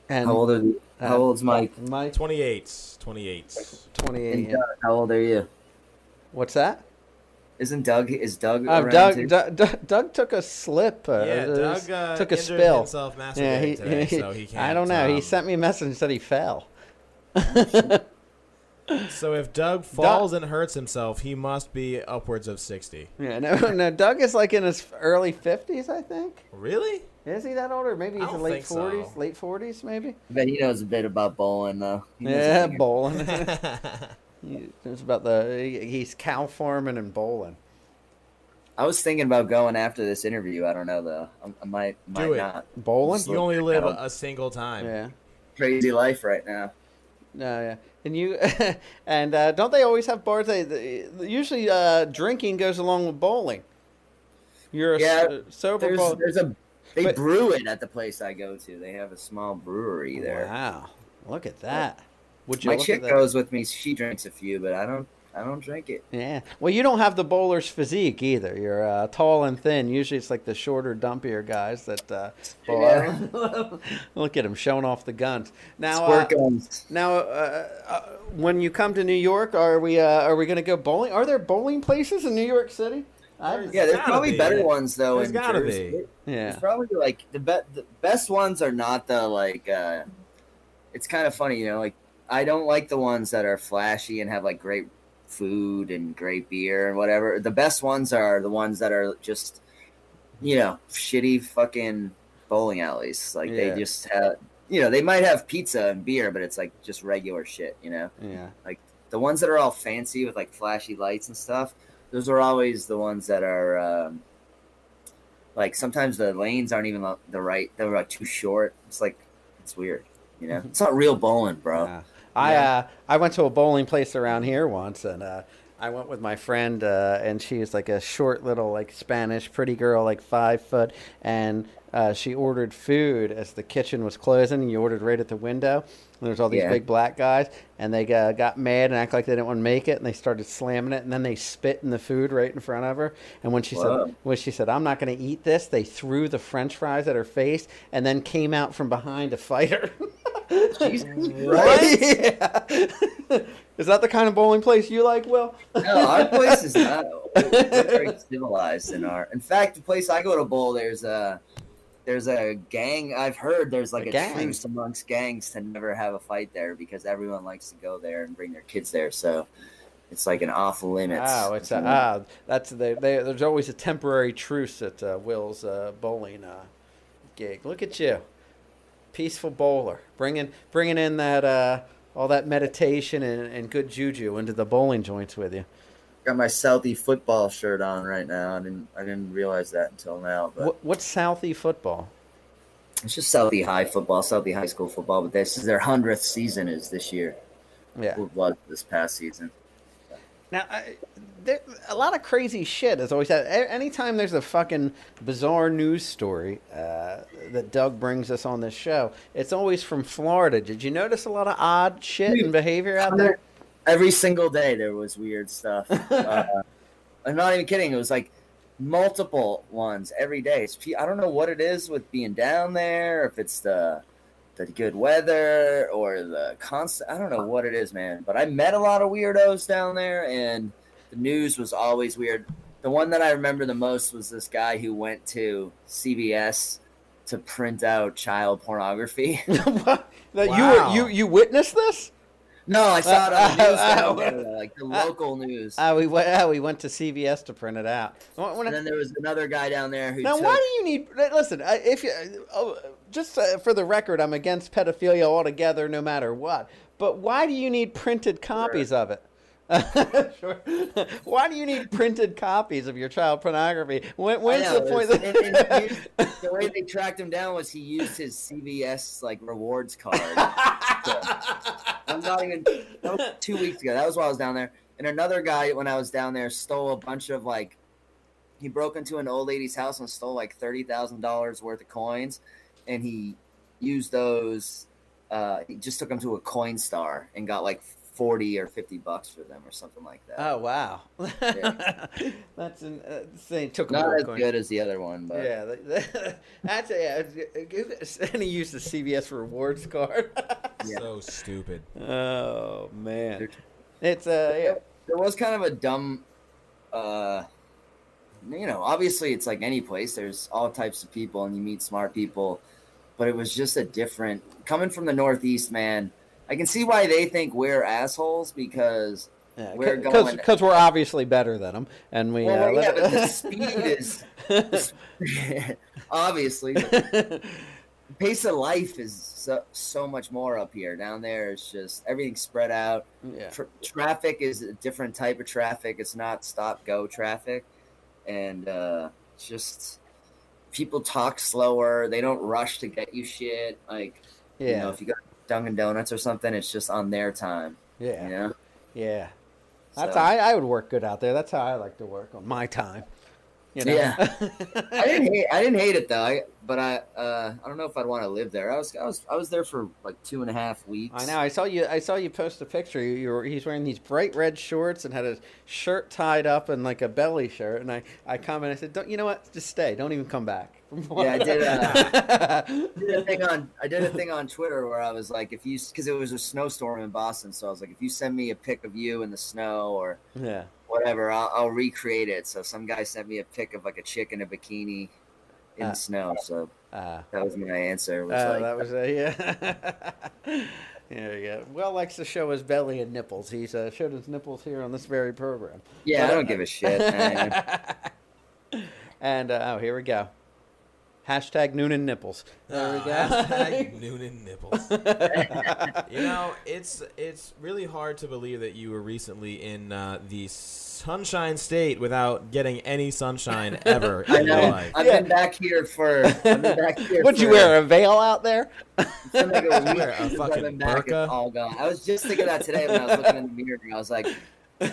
And how old are you? How uh, old's Mike? Mike 28. 28. 28. And Doug, how old are you? What's that? Isn't Doug? Is Doug? Uh, Doug. Doug, Doug, Doug took a slip. Uh, Yeah, uh, Doug, uh, took a spill. himself masturbating today, so he I can't, don't know. he um, sent me a message and said he fell. So if Doug falls and hurts himself, he must be upwards of 60. Yeah, no, no. Doug is like in his early 50s, I think. Really? Is he that old, or maybe he's in late think so. 40s? Late 40s, maybe. But he knows a bit about bowling, though. He Yeah, bowling. He- it's about the he's cow farming and bowling. I was thinking about going after this interview. I don't know though. I, I might, might Do it. not. Bowling? You only live a, a single time. Yeah. Crazy life right now. No, yeah. And you and uh, don't they always have bars? They, they usually uh, drinking goes along with bowling. You're a Yeah, s- sober There's, bowl- there's a they But- brew it at the place I go to. They have a small brewery there. Wow, look at that. Would you My chick goes with me. She drinks a few, but I don't. I don't drink it. Yeah. Well, you don't have the bowler's physique either. You're uh, tall and thin. Usually, it's like the shorter, dumpier guys that. Uh, bowl. Yeah. Look at him showing off the guns. Now, Squirt uh, guns. now, uh, uh, when you come to New York, are we uh, are we going to go bowling? Are there bowling places in New York City? I- Yeah, there's probably be. better ones though. There's in gotta Jersey. be. Yeah. It's probably like the, be- the best ones are not the like. uh It's kind of funny, you know. Like I don't like the ones that are flashy and have like great food and great beer and whatever. The best ones are the ones that are just, you know, shitty fucking bowling alleys. Like Yeah. they just have, you know, they might have pizza and beer, but it's like just regular shit. You know, Yeah. like the ones that are all fancy with like flashy lights and stuff. Those are always the ones that are. Um, like sometimes the lanes aren't even the right they're like too short it's like it's weird you know it's not real bowling bro Yeah. I uh, I went to a bowling place around here once, and uh, I went with my friend, uh, and she's like a short little like Spanish pretty girl, like five foot, and uh, she ordered food as the kitchen was closing. And you ordered right at the window. And there's all these Yeah. big black guys, and they got, got mad and act like they didn't want to make it, and they started slamming it, and then they spit in the food right in front of her. And when she Whoa. said when she said I'm not going to eat this, they threw the French fries at her face, and then came out from behind to fight her. Jesus Right? Yeah. Is that the kind of bowling place you like, Will? no our place is not we're very civilized in our in fact the place i go to bowl there's a there's a gang. I've heard there's like A a, truce amongst gangs to never have a fight there because everyone likes to go there and bring their kids there. So it's like an off limits. Oh, it's a, ah, that's they, they, There's always a temporary truce at uh, Will's uh, bowling uh, gig. Look at you, peaceful bowler, bringing bringing in that uh, all that meditation and, and good juju into the bowling joints with you. Got my Southie football shirt on right now. I didn't I didn't realize that until now. But What, what's Southie football? it's just Southie High football, Southie High School football. But this is their hundredth season is this year. Yeah. Or was this past season. Now, I, there, a lot of crazy shit has always a- Anytime there's a fucking bizarre news story uh, that Doug brings us on this show, it's always from Florida. Did you notice a lot of odd shit and behavior out there? Every single day there was weird stuff. uh, I'm not even kidding. It was like multiple ones every day. It's, I don't know what it is with being down there. If it's the the good weather or the constant. I don't know what it is, man. But I met a lot of weirdos down there, and the news was always weird. The one that I remember the most was this guy who went to CVS to print out child pornography. That Wow. you you you witnessed this? No, I saw it on the news Uh, uh, there, like the local news. Uh, we went. Uh, we went to CVS to print it out. When- And then there was another guy down there who Now, took, why do you need? Listen, if you, oh, just uh, for the record, I'm against pedophilia altogether, no matter what. But why do you need printed copies of it? sure. Why do you need printed copies of your child pornography? When, when's know, the point? That, and- and he- the way they tracked him down was he used his CVS like rewards card. So, I'm not even. Two weeks ago. That was while I was down there. And another guy, when I was down there, stole a bunch of like. He broke into an old lady's house and stole like thirty thousand dollars worth of coins, and he used those. Uh, he just took them to a Coinstar and got like forty or fifty bucks for them or something like that. oh wow, that's an, uh, thing. Took him Not as coin- good as the other one, but Yeah, that- that's a, yeah. And he used the CVS rewards card. So stupid. Oh man, it's uh yeah. there was kind of a dumb uh you know obviously it's like any place there's all types of people and you meet smart people but it was just a different coming from the northeast man i can see why they think we're assholes because we're going because we're obviously better than them, and we. well, uh, yeah, but the speed is obviously the pace of life is so, so much more up here. Down there, it's just everything's spread out. Yeah. Tr- traffic is a different type of traffic. It's not stop go traffic, and uh, just people talk slower. They don't rush to get you shit. Like, you Yeah. know, if you got Dunkin' Donuts or something, it's just on their time. Yeah. you know. Yeah. That's So- I, I would work good out there. That's how I like to work on my time. You know? Yeah. I didn't hate. I didn't hate it though. I, but I. Uh, I don't know if I'd want to live there. I was. I was. I was there for like two and a half weeks. I know. I saw you. I saw you post a picture. You, you were, he's wearing these bright red shorts and had his shirt tied up and like a belly shirt. And I, I commented. I said, "Don't you know what? Just stay. Don't even come back." Yeah, I did. Uh, did a thing on. I did a thing on Twitter where I was like, if you, because it was a snowstorm in Boston, so I was like, if you send me a pic of you in the snow or yeah. Whatever, I'll, I'll recreate it. So some guy sent me a pic of like a chick in a bikini in Uh, the snow. So uh, that was my answer. Was Uh, like, that was a yeah. there you go. Well, likes to show his belly and nipples. He's uh, showed his nipples here on this very program. Yeah, I don't give a shit, and uh, oh, here we go. Hashtag Noonan nipples. There we go. Hashtag Noonan nipples. you know, it's it's really hard to believe that you were recently in uh, the Sunshine State without getting any sunshine ever I in your life. I've been back here for. I've been back here. Would you wear a veil out there? It's like a Wear a since I've fucking been back, burqa? It's all gone. I was just thinking that today when I was looking in the mirror. I was like, I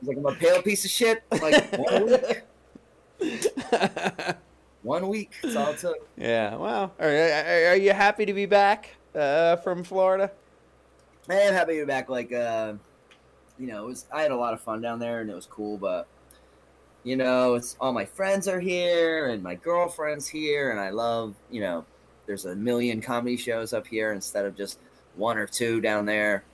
was like, I'm a pale piece of shit. Like one week. That's all it took. Yeah. Well, are, are, are you happy to be back uh, from Florida? I am happy to be back. Like, uh, you know, it was. I had a lot of fun down there, and it was cool. But you know, it's all my friends are here, and my girlfriend's here, and I love. You know, there's a million comedy shows up here instead of just one or two down there.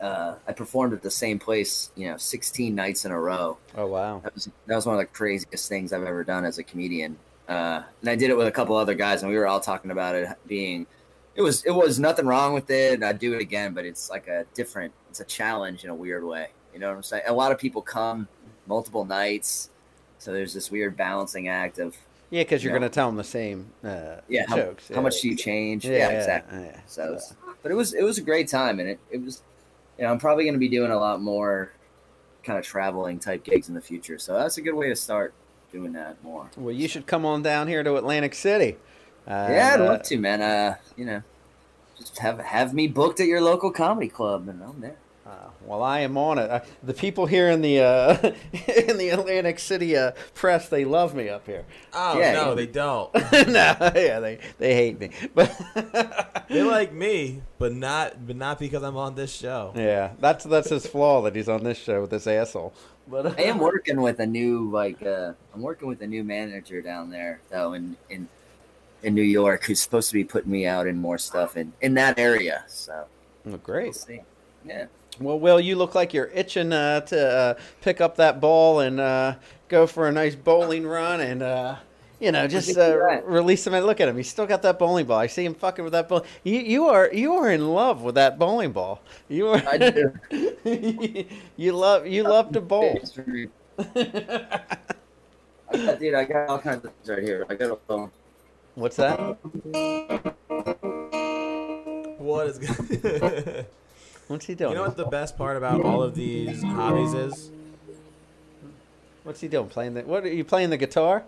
Uh, I performed at the same place, you know, 16 nights in a row. Oh wow. That was that was one of the craziest things I've ever done as a comedian. Uh, and I did it with a couple other guys, and we were all talking about it being. It was it was nothing wrong with it. I'd do it again, but it's like a different. It's a challenge in a weird way. You know what I'm saying? A lot of people come multiple nights, so there's this weird balancing act of Yeah, because you're you know, going to tell them the same uh, yeah how, jokes. how much do you change? Yeah, Yeah, exactly. yeah. So, but it was it was a great time, and it it was. You know, I'm probably going to be doing a lot more kind of traveling type gigs in the future. So that's a good way to start doing that more. Well, you should come on down here to Atlantic City. Uh, yeah, I'd uh, love to, man. Uh, you know, just have have me booked at your local comedy club, and I'm there. Well, I am on it. Uh, the people here in the uh, in the Atlantic City uh, press, they love me up here. Oh no, they don't. no, yeah, they they hate me. But they like me, but not but not because I'm on this show. yeah, that's that's his flaw that he's on this show with this asshole. But I am working with a new like uh, I'm working with a new manager down there though in in in New York who's supposed to be putting me out in more stuff in in that area. So Well, great. we'll see. Yeah. Well, Will, you look like you're itching uh, to uh, pick up that ball and uh, go for a nice bowling run and, uh, you know, just uh, release him. And look at him; he's still got that bowling ball. I see him fucking with that ball. You, you are you are in love with that bowling ball. You are. I do. you love you love to bowl. I- Dude, I got all kinds of things right here. I got a phone. What's that? What is good? What's he doing? You know what the best part about all of these hobbies is? What's he doing? Playing the what? Are you playing the guitar?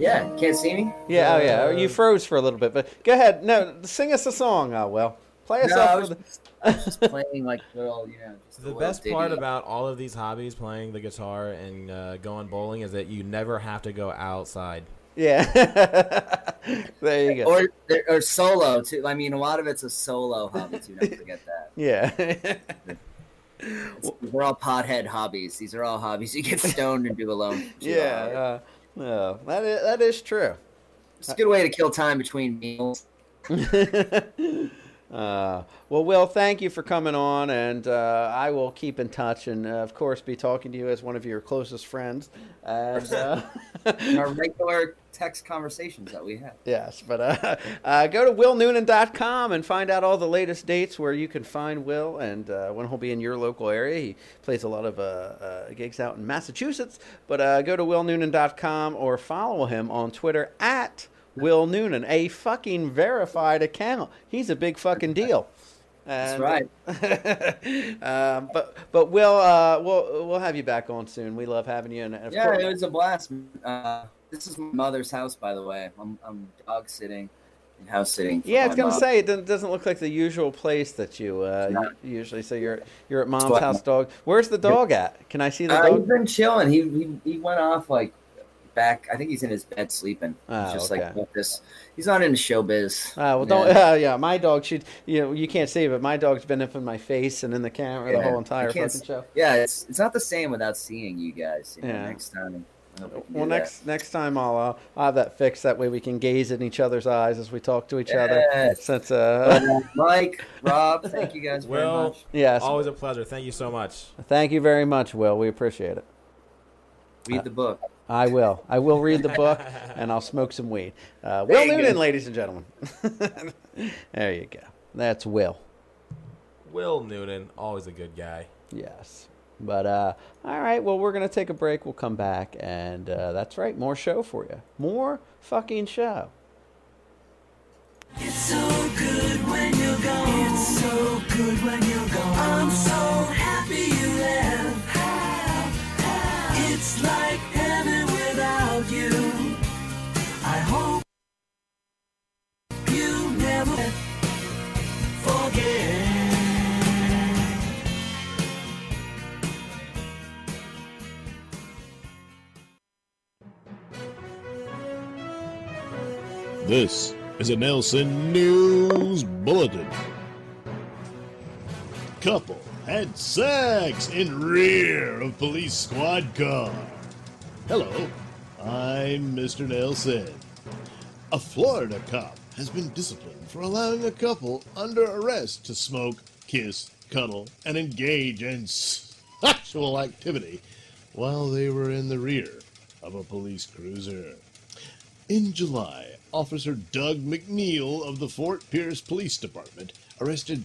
Yeah, can't see me. Yeah, oh yeah. Uh, you froze for a little bit, but go ahead. No, sing us a song. Uh, oh well, play us No, I was with just, I was just playing like little, you know. Just The little best part about all of these hobbies, playing the guitar and uh, going bowling, is that you never have to go outside. Yeah. there you go. or or solo too. I mean, a lot of it's a solo hobby too. Don't forget that. Yeah. It's- we're all pothead hobbies. These are all hobbies you get stoned and do alone. yeah. No, that is, that is true. It's a good way to kill time between meals. Uh, well, Will, thank you for coming on, and uh, I will keep in touch, and uh, of course, be talking to you as one of your closest friends. And uh, Our regular text conversations that we have. yes, but uh, uh, go to willnoonan.com and find out all the latest dates where you can find Will and uh, when he'll be in your local area. He plays a lot of uh, uh, gigs out in Massachusetts, but uh, go to willnoonan.com or follow him on Twitter at Will Noonan, a fucking verified account. He's a big fucking deal. That's right. um, but but we'll uh, we'll we'll have you back on soon. We love having you, and of yeah, course, it was a blast. Uh, this is my mother's house, by the way. I'm, I'm dog sitting and house sitting. yeah, I was gonna mom. say it doesn't, doesn't look like the usual place that you uh, usually. So you're you're at mom's what- house, dog. Where's the dog at? Can I see the Uh, he's dog? been chilling. He, he he went off like back. I think he's in his bed sleeping. Oh, he's just okay. like what this. He's not into showbiz. Ah, well, don't. Uh, yeah, my dog. She, you know, you can't see, but my dog's been up in my face and in the camera the whole entire can't fucking show. Yeah, it's it's not the same without seeing you guys. You know, Yeah. Next time. We Well, do that. next next time I'll uh, I'll have that fixed. That way we can gaze in each other's eyes as we talk to each other. Since uh, Uh, Mike, Rob, thank you guys very Well, much. Yes. always a pleasure. Thank you so much. Thank you very much, Will. We appreciate it. Read the book. I will. I will read the book, and I'll smoke some weed. Uh, Will There you Noonan, go. ladies and gentlemen. there you go. That's Will. Will Noonan, always a good guy. Yes. But uh, all right. Well, we're gonna take a break. We'll come back, and uh, that's right. More show for you. More fucking show. It's so good when you're gone. It's so good when you're gone. I'm so happy you left. It's like you. I hope you never forget. This is a Nelson News Bulletin. Couple had sex in rear of police squad car. Hello, I'm Mr. Nelson. A Florida cop has been disciplined for allowing a couple under arrest to smoke, kiss, cuddle, and engage in sexual activity while they were in the rear of a police cruiser. In July, Officer Doug McNeil of the Fort Pierce Police Department arrested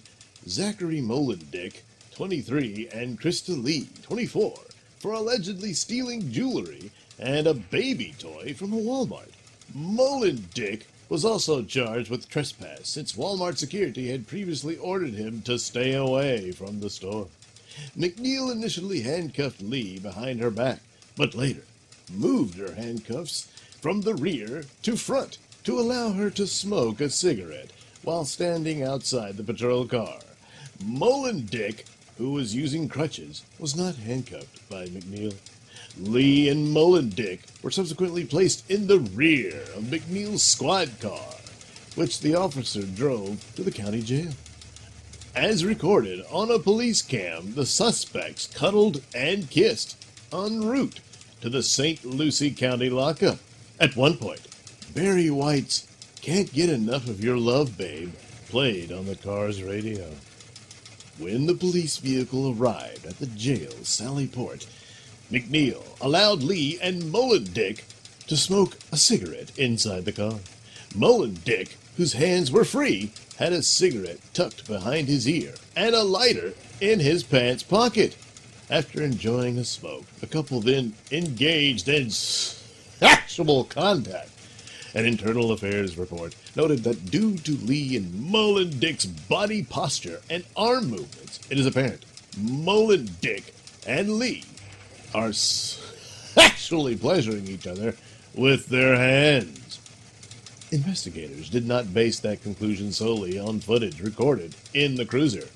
Zachary Mullendick, 23, and Krista Lee, 24, for allegedly stealing jewelry and a baby toy from a Walmart. Mullendick was also charged with trespass since Walmart security had previously ordered him to stay away from the store. McNeil initially handcuffed Lee behind her back, but later moved her handcuffs from the rear to front to allow her to smoke a cigarette while standing outside the patrol car. Mullendick, who was using crutches, was not handcuffed by McNeil. Lee and Mullendick were subsequently placed in the rear of McNeil's squad car, which the officer drove to the county jail. As recorded on a police cam, the suspects cuddled and kissed en route to the St. Lucie County lockup. At one point, Barry White's Can't Get Enough of Your Love, Babe played on the car's radio. When the police vehicle arrived at the jail's Sally Port, McNeil allowed Lee and Mullendick to smoke a cigarette inside the car. Mullendick, whose hands were free, had a cigarette tucked behind his ear and a lighter in his pants pocket. After enjoying a smoke, the couple then engaged in sexual contact. An internal affairs report noted that due to Lee and Mullendick's body posture and arm movements, it is apparent Mullen Dick and Lee are sexually pleasuring each other with their hands. Investigators did not base that conclusion solely on footage recorded in the cruiser.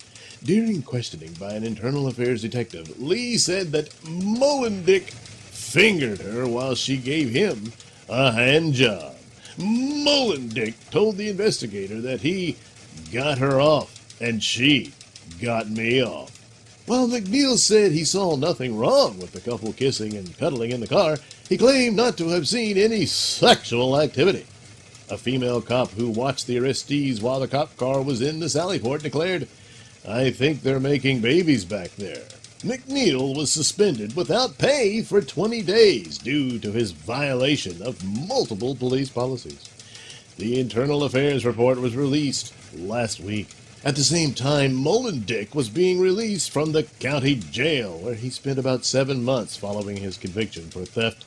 During questioning by an internal affairs detective, Lee said that Mullendick fingered her while she gave him a hand job. Mullendick told the investigator that he got her off and she got me off. While McNeil said he saw nothing wrong with the couple kissing and cuddling in the car, he claimed not to have seen any sexual activity. A female cop who watched the arrestees while the cop car was in the Sallyport declared, I think they're making babies back there. McNeil was suspended without pay for 20 days due to his violation of multiple police policies. The Internal Affairs report was released last week. At the same time, Mullendick was being released from the county jail, where he spent about seven months following his conviction for theft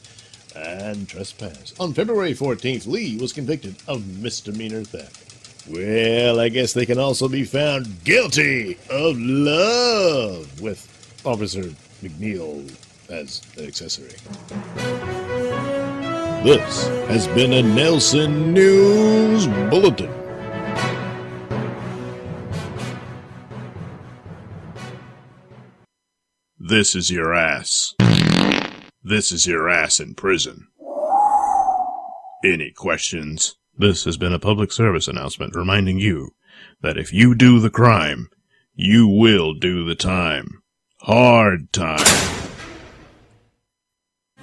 and trespass. On February 14th, Lee was convicted of misdemeanor theft. Well, I guess they can also be found guilty of love with Officer McNeil as an accessory. This has been a Nelson News Bulletin. This is your ass. This is your ass in prison. Any questions? This has been a public service announcement reminding you that if you do the crime, you will do the time. Hard time.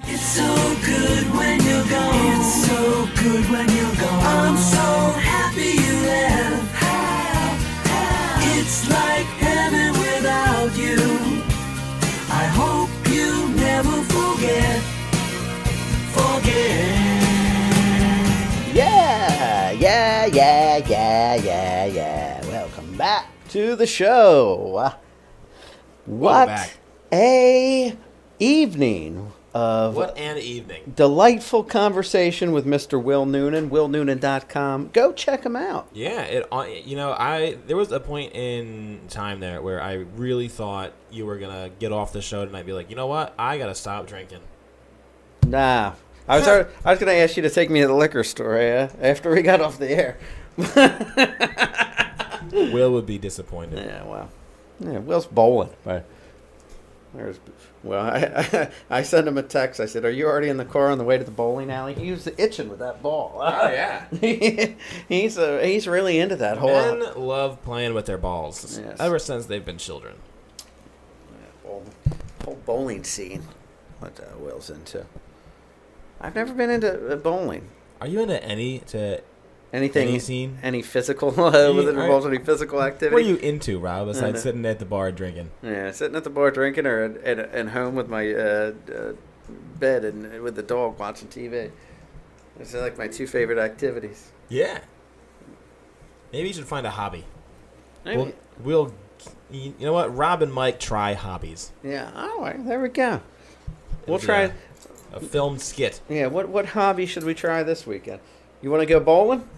It's so good when you're gone. It's so good when you're gone. I'm so happy you left. It's like to the show. What back. a evening of What an evening. delightful conversation with Mr. Will Noonan, willnoonan.com. Go check him out. Yeah, it. uh, You know, I there was a point in time there where I really thought you were gonna get off the show tonight, and be like, you know what, I gotta stop drinking. Nah. I was I was going to ask you to take me to the liquor store uh, after we got off the air. Will would be disappointed. Yeah, well, yeah, Will's bowling. But there's, well, I, I sent him a text. I said, "Are you already in the car on the way to the bowling alley?" He was itching with that ball. Oh yeah. he's uh, he's really into that whole Men love playing with their balls Yes. ever since they've been children. whole, whole bowling scene. What uh, Will's into. I've never been into uh, bowling. Are you into any to Anything, Any scene? any physical, uh, with it involves any physical activity. What are you into, Rob? Besides know. sitting at the bar drinking. Yeah, sitting at the bar drinking, or at, at, at home with my uh, uh, bed and with the dog watching TV. Those are like my two favorite activities. Yeah. Maybe you should find a hobby. Maybe. We'll, we'll, you know what? Rob and Mike try hobbies. Yeah. All right. There we go. We'll It'll try. a, a filmed skit. Yeah. What what hobby should we try this weekend? You want to go bowling?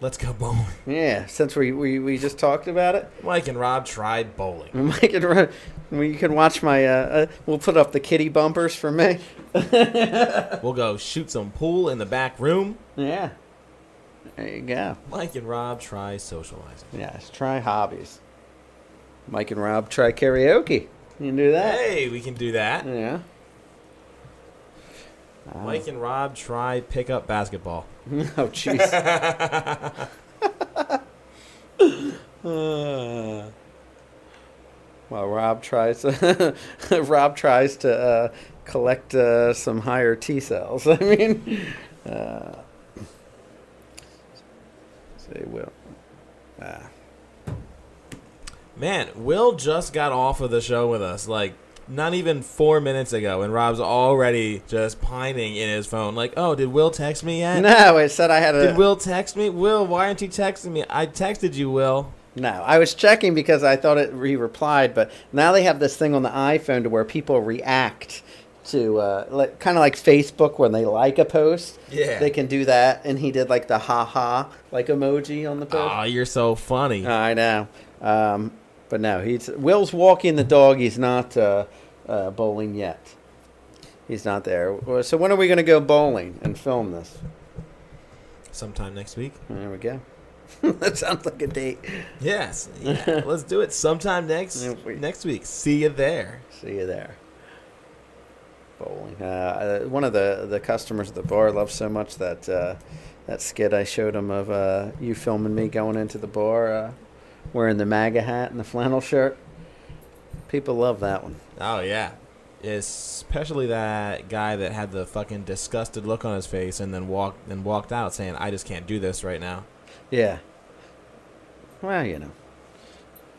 Let's go bowling. Yeah. Since we, we, we just talked about it, Mike and Rob tried bowling. Mike and Ro- well, you can watch my. Uh, uh, we'll put up the kitty bumpers for me. We'll go shoot some pool in the back room. Yeah. There you go. Mike and Rob try socializing. Yes. Try hobbies. Mike and Rob try karaoke. You can do that. Hey, we can do that. Yeah. Mike and Rob try pick up basketball. Oh jeez. Uh, Well, Rob tries. Rob tries to uh, collect uh, some higher T cells. I mean, uh, say will. Ah. Man, Will just got off of the show with us, like not even four minutes ago, and Rob's already just pining in his phone. Like, oh, did Will text me yet? No, it said I had a. Did Will text me? Will, why aren't you texting me? I texted you, Will. No, I was checking because I thought it he replied, but now they have this thing on the iPhone to where people react to uh, like, kind of like Facebook when they like a post. Yeah. they can do that, and he did like the ha ha like emoji on the post. Oh, you're so funny. I know, um, but no, he's Will's walking the dog. He's not uh, uh, bowling yet. He's not there. So when are we going to go bowling and film this? Sometime next week. There we go. that sounds like a date. Yes. Yeah, let's do it sometime next next week. See you there. See you there. Bowling. Uh, one of the the customers at the bar loved so much that uh, that skit I showed him of uh, you filming me going into the bar uh, wearing the MAGA hat and the flannel shirt. People love that one. Oh yeah. Especially that guy that had the fucking disgusted look on his face and then walked and walked out saying, "I just can't do this right now." Yeah. Well, you know.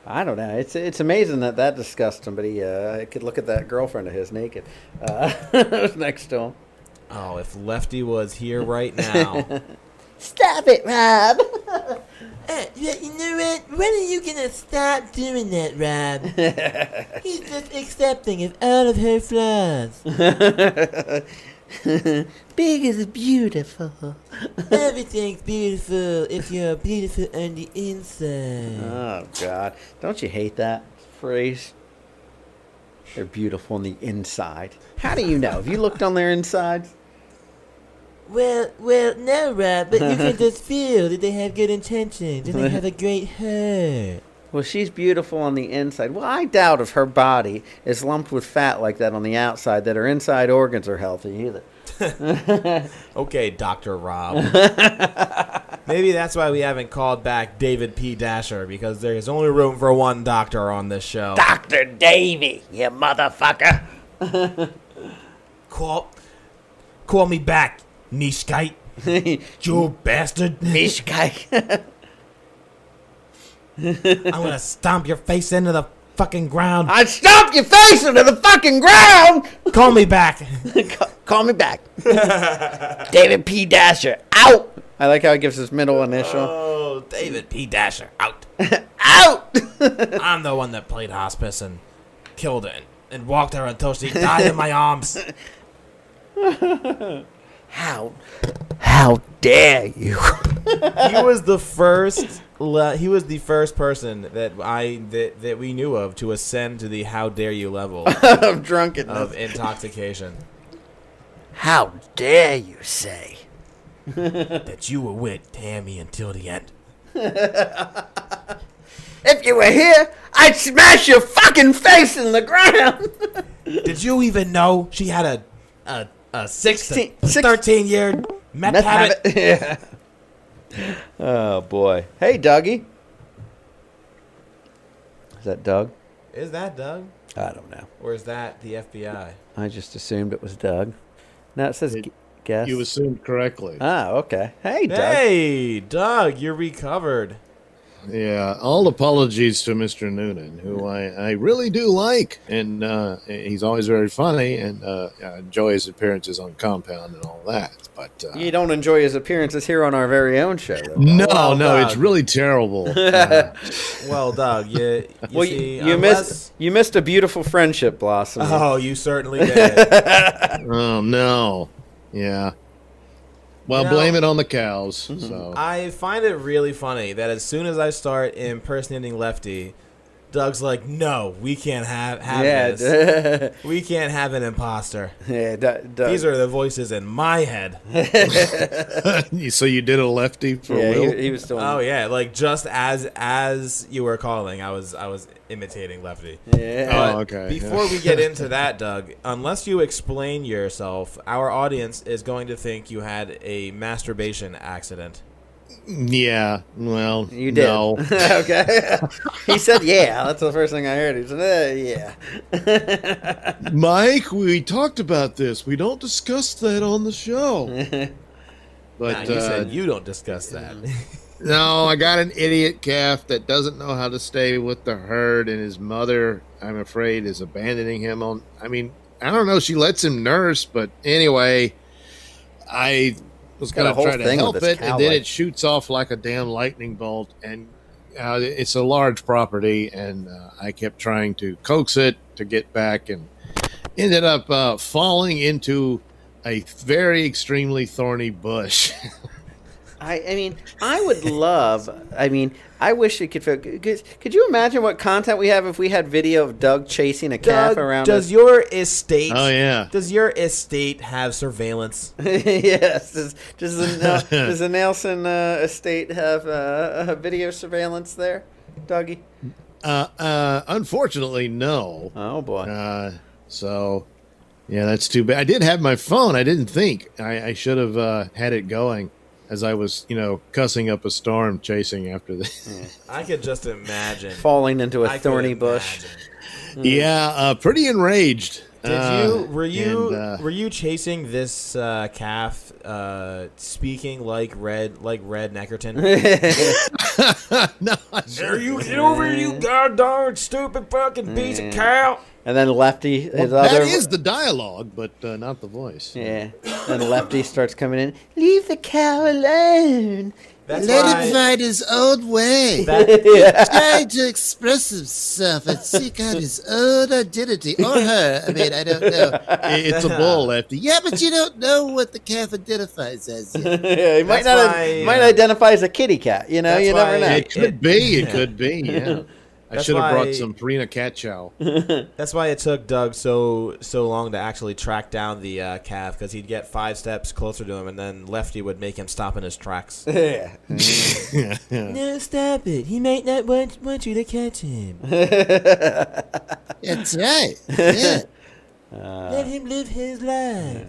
I don't know. It's it's amazing that that disgusts him, but he uh, could look at that girlfriend of his naked uh, next to him. Oh, if Lefty was here right now. Stop it, Rob. Uh, you know what? When are you gonna stop doing that, Rob? He's just accepting of all of her flaws. Big is beautiful. Everything's beautiful if you're beautiful on the inside. Oh God! Don't you hate that phrase? They're beautiful on the inside. How do you know? Have you looked on their insides? Well, well, no, Rob, but you can just feel that they have good intentions and they have a great heart. Well, she's beautiful on the inside. Well, I doubt if her body is lumped with fat like that on the outside that her inside organs are healthy either. okay, Doctor Rob. Maybe that's why we haven't called back David P. Dasher because there's only room for one doctor on this show. Dr. Davy, you motherfucker. Call, call me back, Nishkite. you bastard. Nishkite. I'm gonna stomp your face into the fucking ground. I'd stomp your face into the fucking ground. Call me back. Call me back. David P. Dasher, out. I like how he gives his middle initial. Oh, David P. Dasher, out. out. I'm the one that played hospice and killed her and, and walked her until she died in my arms. How? How dare you? he was the first. Le- he was the first person that I that, that we knew of to ascend to the "How dare you" level of drunkenness of intoxication. How dare you say that you were with Tammy until the end? If you were here, I'd smash your fucking face in the ground. Did you even know she had a a, a six to 16 six- thirteen year meth, Meth habit? habit. Yeah. Oh boy. Hey, Dougie. Is that Doug? Is that Doug? I don't know. Or is that the FBI? I just assumed it was Doug. Now it says gu- guess. You assumed correctly. Ah, okay. Hey, Doug. Hey, Doug, you're recovered. Yeah, all apologies to Mr. Noonan, who I, I really do like, and uh, he's always very funny, and uh, I enjoy his appearances on Compound and all that. But uh, You don't enjoy his appearances here on our very own show. though. no, Well, no, Doug. it's really terrible. Uh, Well, Doug, you, you well, see, you, you unless- missed you missed a beautiful friendship blossom. Oh, you certainly did. oh no, yeah. Well, You know- blame it on the cows. Mm-hmm. So I find it really funny that as soon as I start impersonating Lefty, Doug's like, "No, we can't have have Yeah, this. we can't have an imposter. yeah, Doug- Doug- These are the voices in my head." so you did a lefty for yeah, Will? he, he was still. Oh yeah, like just as as you were calling, I was I was imitating Lefty. Yeah. But Oh, okay, Before yeah. we get into that, Doug, unless you explain yourself, our audience is going to think you had a masturbation accident. Yeah. Well, You did. No. okay. he said, "Yeah." That's the first thing I heard. He said, uh, "Yeah." Mike, we talked about this. We don't discuss that on the show. Nah, But you uh, said you don't discuss that. No, I got an idiot calf that doesn't know how to stay with the herd, and his mother, I'm afraid, is abandoning him. On, I mean, I don't know. She lets him nurse, but anyway, I was going to try to thing help it, and then it shoots off like a damn lightning bolt, and uh, it's a large property, and uh, I kept trying to coax it to get back, and ended up uh, falling into a very extremely thorny bush. I, I mean, I would love. I mean, I wish it could. Could, could you imagine what content we have if we had video of Doug chasing a calf Doug, around? does us? your estate? Oh, yeah. Does your estate have surveillance? yes. Does, does, the, Nel- does the Nelson uh, estate have uh, video surveillance there, Dougie? Uh, uh, unfortunately, no. Oh boy. Uh, so, yeah, that's too bad. I did have my phone. I didn't think I, I should have uh, had it going as I was, you know, cussing up a storm chasing after this. I could just imagine Falling into a I thorny bush. imagine. yeah, uh, pretty enraged. Did Uh, you were you and, uh, were you chasing this uh, calf uh, speaking like red like Red Neckerton? no, I There you get over here, you goddamn stupid fucking piece of cow. And then Lefty, his Well, other. that is the dialogue, but uh, not the voice. yeah. Then Lefty starts coming in. Leave the cow alone. That's Let why him find his own way. that, Trying to express himself and seek out his own identity. Or her. I mean, I don't know. It's a bull, Lefty. Yeah, but you don't know what the calf identifies as yet. yeah, he might That's not why, might uh, identify as a kitty cat. You know, that's you never know. It could be. It could be. Yeah. I should have brought some Purina cat chow. that's why it took Doug so so long to actually track down the uh, calf because he'd get five steps closer to him and then Lefty would make him stop in his tracks. yeah. No, stop it. He might not want, want you to catch him. That's right. Yeah. Let him live his life.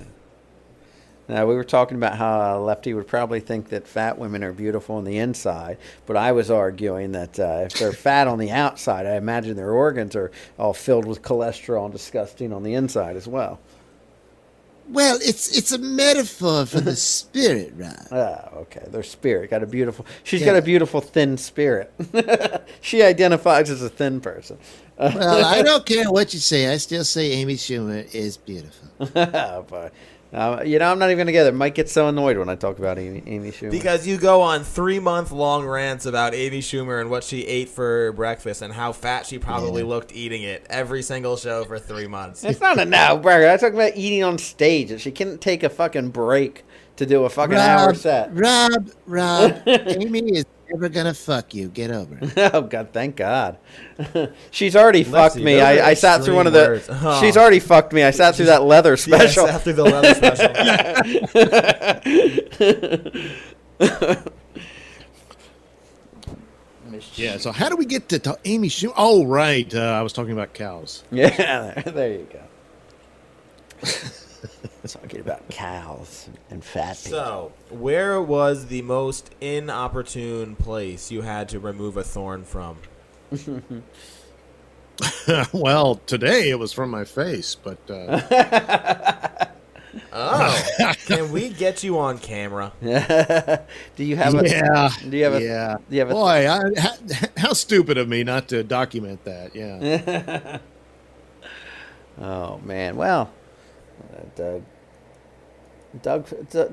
Now, we were talking about how a Lefty would probably think that fat women are beautiful on the inside, but I was arguing that uh, if they're fat on the outside, I imagine their organs are all filled with cholesterol and disgusting on the inside as well. Well, it's it's a metaphor for the spirit, Rob. Ah, okay. Their spirit got a beautiful. She's Yeah. got a beautiful thin spirit. she identifies as a thin person. Well, I don't care what you say. I still say Amy Schumer is beautiful. but, uh, you know, I'm not even going to get it. Mike gets so annoyed when I talk about Amy, Amy Schumer. Because you go on three month long rants about Amy Schumer and what she ate for breakfast and how fat she probably looked eating it every single show for three months. It's not a no, burger. I talk about eating on stage. That she couldn't take a fucking break to do a fucking hour set. Rob, Rob, Amy is never gonna fuck you. Get over it. oh God, thank God. she's already fucked me. I, I sat through one of the. extreme. Oh. She's already fucked me. I sat through that leather special. Yes, after the leather special. Yeah. So how do we get to, to Amy Schumer? Oh, right. Uh, I was talking about cows. yeah, there, there you go. Talking about cows and fat people. so, where was the most inopportune place you had to remove a thorn from? well, today it was from my face, but uh, Oh, Can we get you on camera? do you have a? yeah. Do you have a? yeah. Do you have a? Boy, I, how, how stupid of me not to document that. Yeah. oh man. Well, Doug. Doug,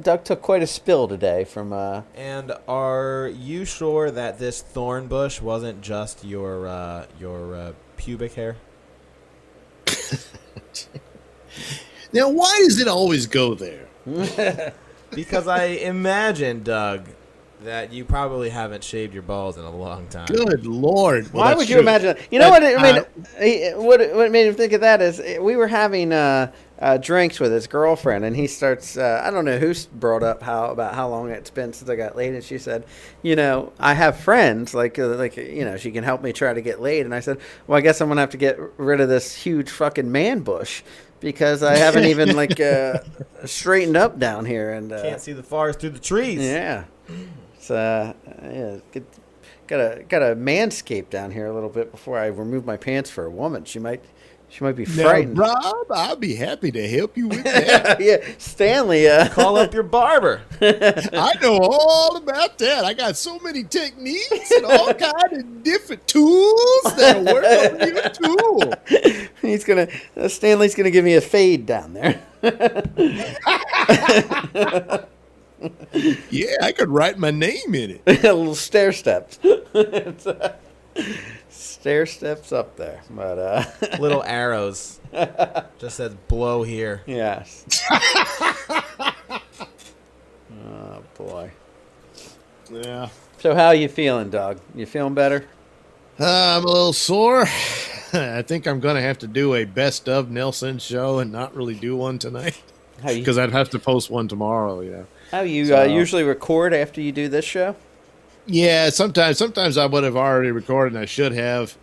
Doug took quite a spill today from. Uh, And are you sure that this thorn bush wasn't just your uh, your uh, pubic hair? now, why does it always go there? Because I imagine, Doug, that you probably haven't shaved your balls in a long time. Good lord! Well, Why would you true. imagine? That? You know But, what? I mean, uh, what what made him think of that is we were having uh, uh, drinks with his girlfriend, and he starts. Uh, I don't know who brought up how about how long it's been since I got laid, and she said, "You know, I have friends like uh, like you know she can help me try to get laid." And I said, "Well, I guess I'm gonna have to get rid of this huge fucking man bush." Because I haven't even like uh, straightened up down here, and uh, Can't see the forest through the trees. yeah, it's uh, yeah, get, got a gotta manscape down here a little bit before I remove my pants for a woman. She might, she might be Now, frightened. Rob, I'll be happy to help you with that. yeah, Stanley. Uh, Call up your barber. I know all about that. I got so many techniques and all kind of different tools that'll work on you too. he's gonna uh, Stanley's gonna give me a fade down there. Yeah, I could write my name in it. a little stair steps. It's, uh, stair steps up there, but uh, Little arrows. Just says blow here. yes. oh boy. Yeah. So how you feeling, dog? You feeling better? Uh, I'm a little sore. I think I'm going to have to do a best of Nelson show and not really do one tonight How you, because I'd have to post one tomorrow, you know. how you So- uh, usually record after you do this show? Yeah, sometimes sometimes I would have already recorded and I should have,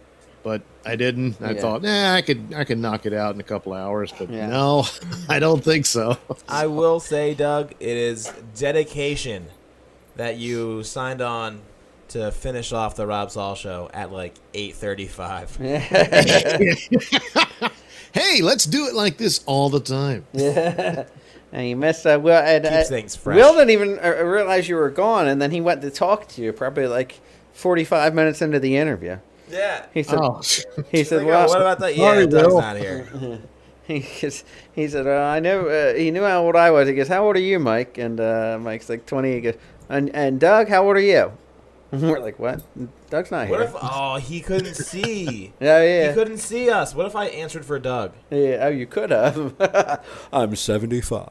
but I didn't. I Yeah. thought, nah, I could I could knock it out in a couple hours, but Yeah. no, I don't think so. I will say, Doug, it is dedication that you signed on to finish off the Rob Saul show at like 8:35. hey, let's do it like this all the time. And you missed uh, Will. And, Keeps uh, things fresh. Will didn't even uh, realize you were gone, and then he went to talk to you probably like forty-five minutes into the interview. Yeah. He said, Oh, he said, well, what about that? Yeah, Doug's not here. he, goes- he said, uh, I know, uh, he knew how old I was. He goes, how old are you, Mike? And uh, Mike's like 20. He goes, and, and Doug, how old are you? We're like, what? Doug's not What here. if? Oh, he couldn't see. yeah, yeah. He couldn't see us. What if I answered for Doug? yeah. Oh, you could have. I'm 75.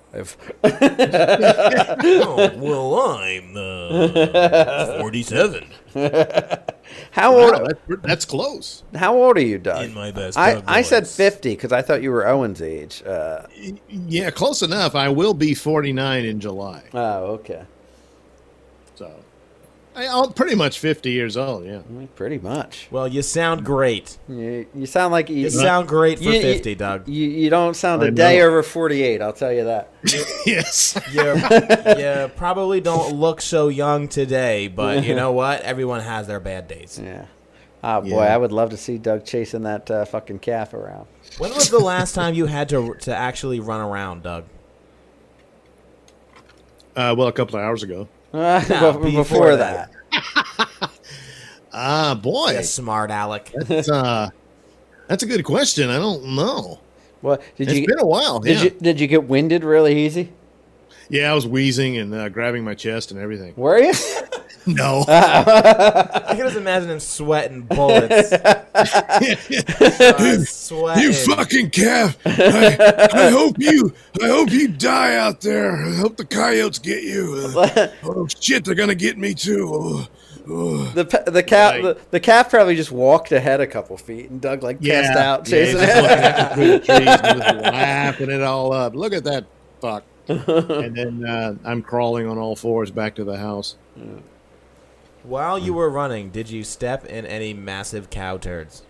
oh, well, I'm uh, 47 How old? wow, that's, that's close. How old are you, Doug? in my best. I, I said 50 because I thought you were Owen's age. Uh, Yeah, close enough. I will be 49 in July, oh, okay. So I, I'm pretty much 50 years old. Yeah. Mm, Pretty much. Well, you sound great. You, you sound like you, You sound great for you- you- 50, Doug. You, you don't sound a I day know. over 48, I'll tell you that. yes. You you probably don't look so young today, but you know what? Everyone has their bad days. Yeah. Oh, boy, Yeah. I would love to see Doug chasing that uh, fucking calf around. When was the last time you had to to actually run around, Doug? Uh, well, a couple of hours ago. Uh, No, before, before that. Ah, boy, You smart Alec. that's uh, that's a good question. I don't know. Well, did It's you been a while. did yeah. you did you get winded really easy? Yeah, I was wheezing and uh, grabbing my chest and everything. Were you? No. I can just imagine him sweating bullets. Uh, sweating. You fucking calf! I, I hope you, I hope you die out there. I hope the coyotes get you. Uh, oh shit, they're gonna get me too. Oh, oh. the pa- the calf Right. the, the calf probably just walked ahead a couple feet and Doug like Yeah, passed out yeah, chasing just it. looking the trees and just laughing it all up. Look at that fuck. and then uh, I'm crawling on all fours back to the house. While you were running, did you step in any massive cow turds?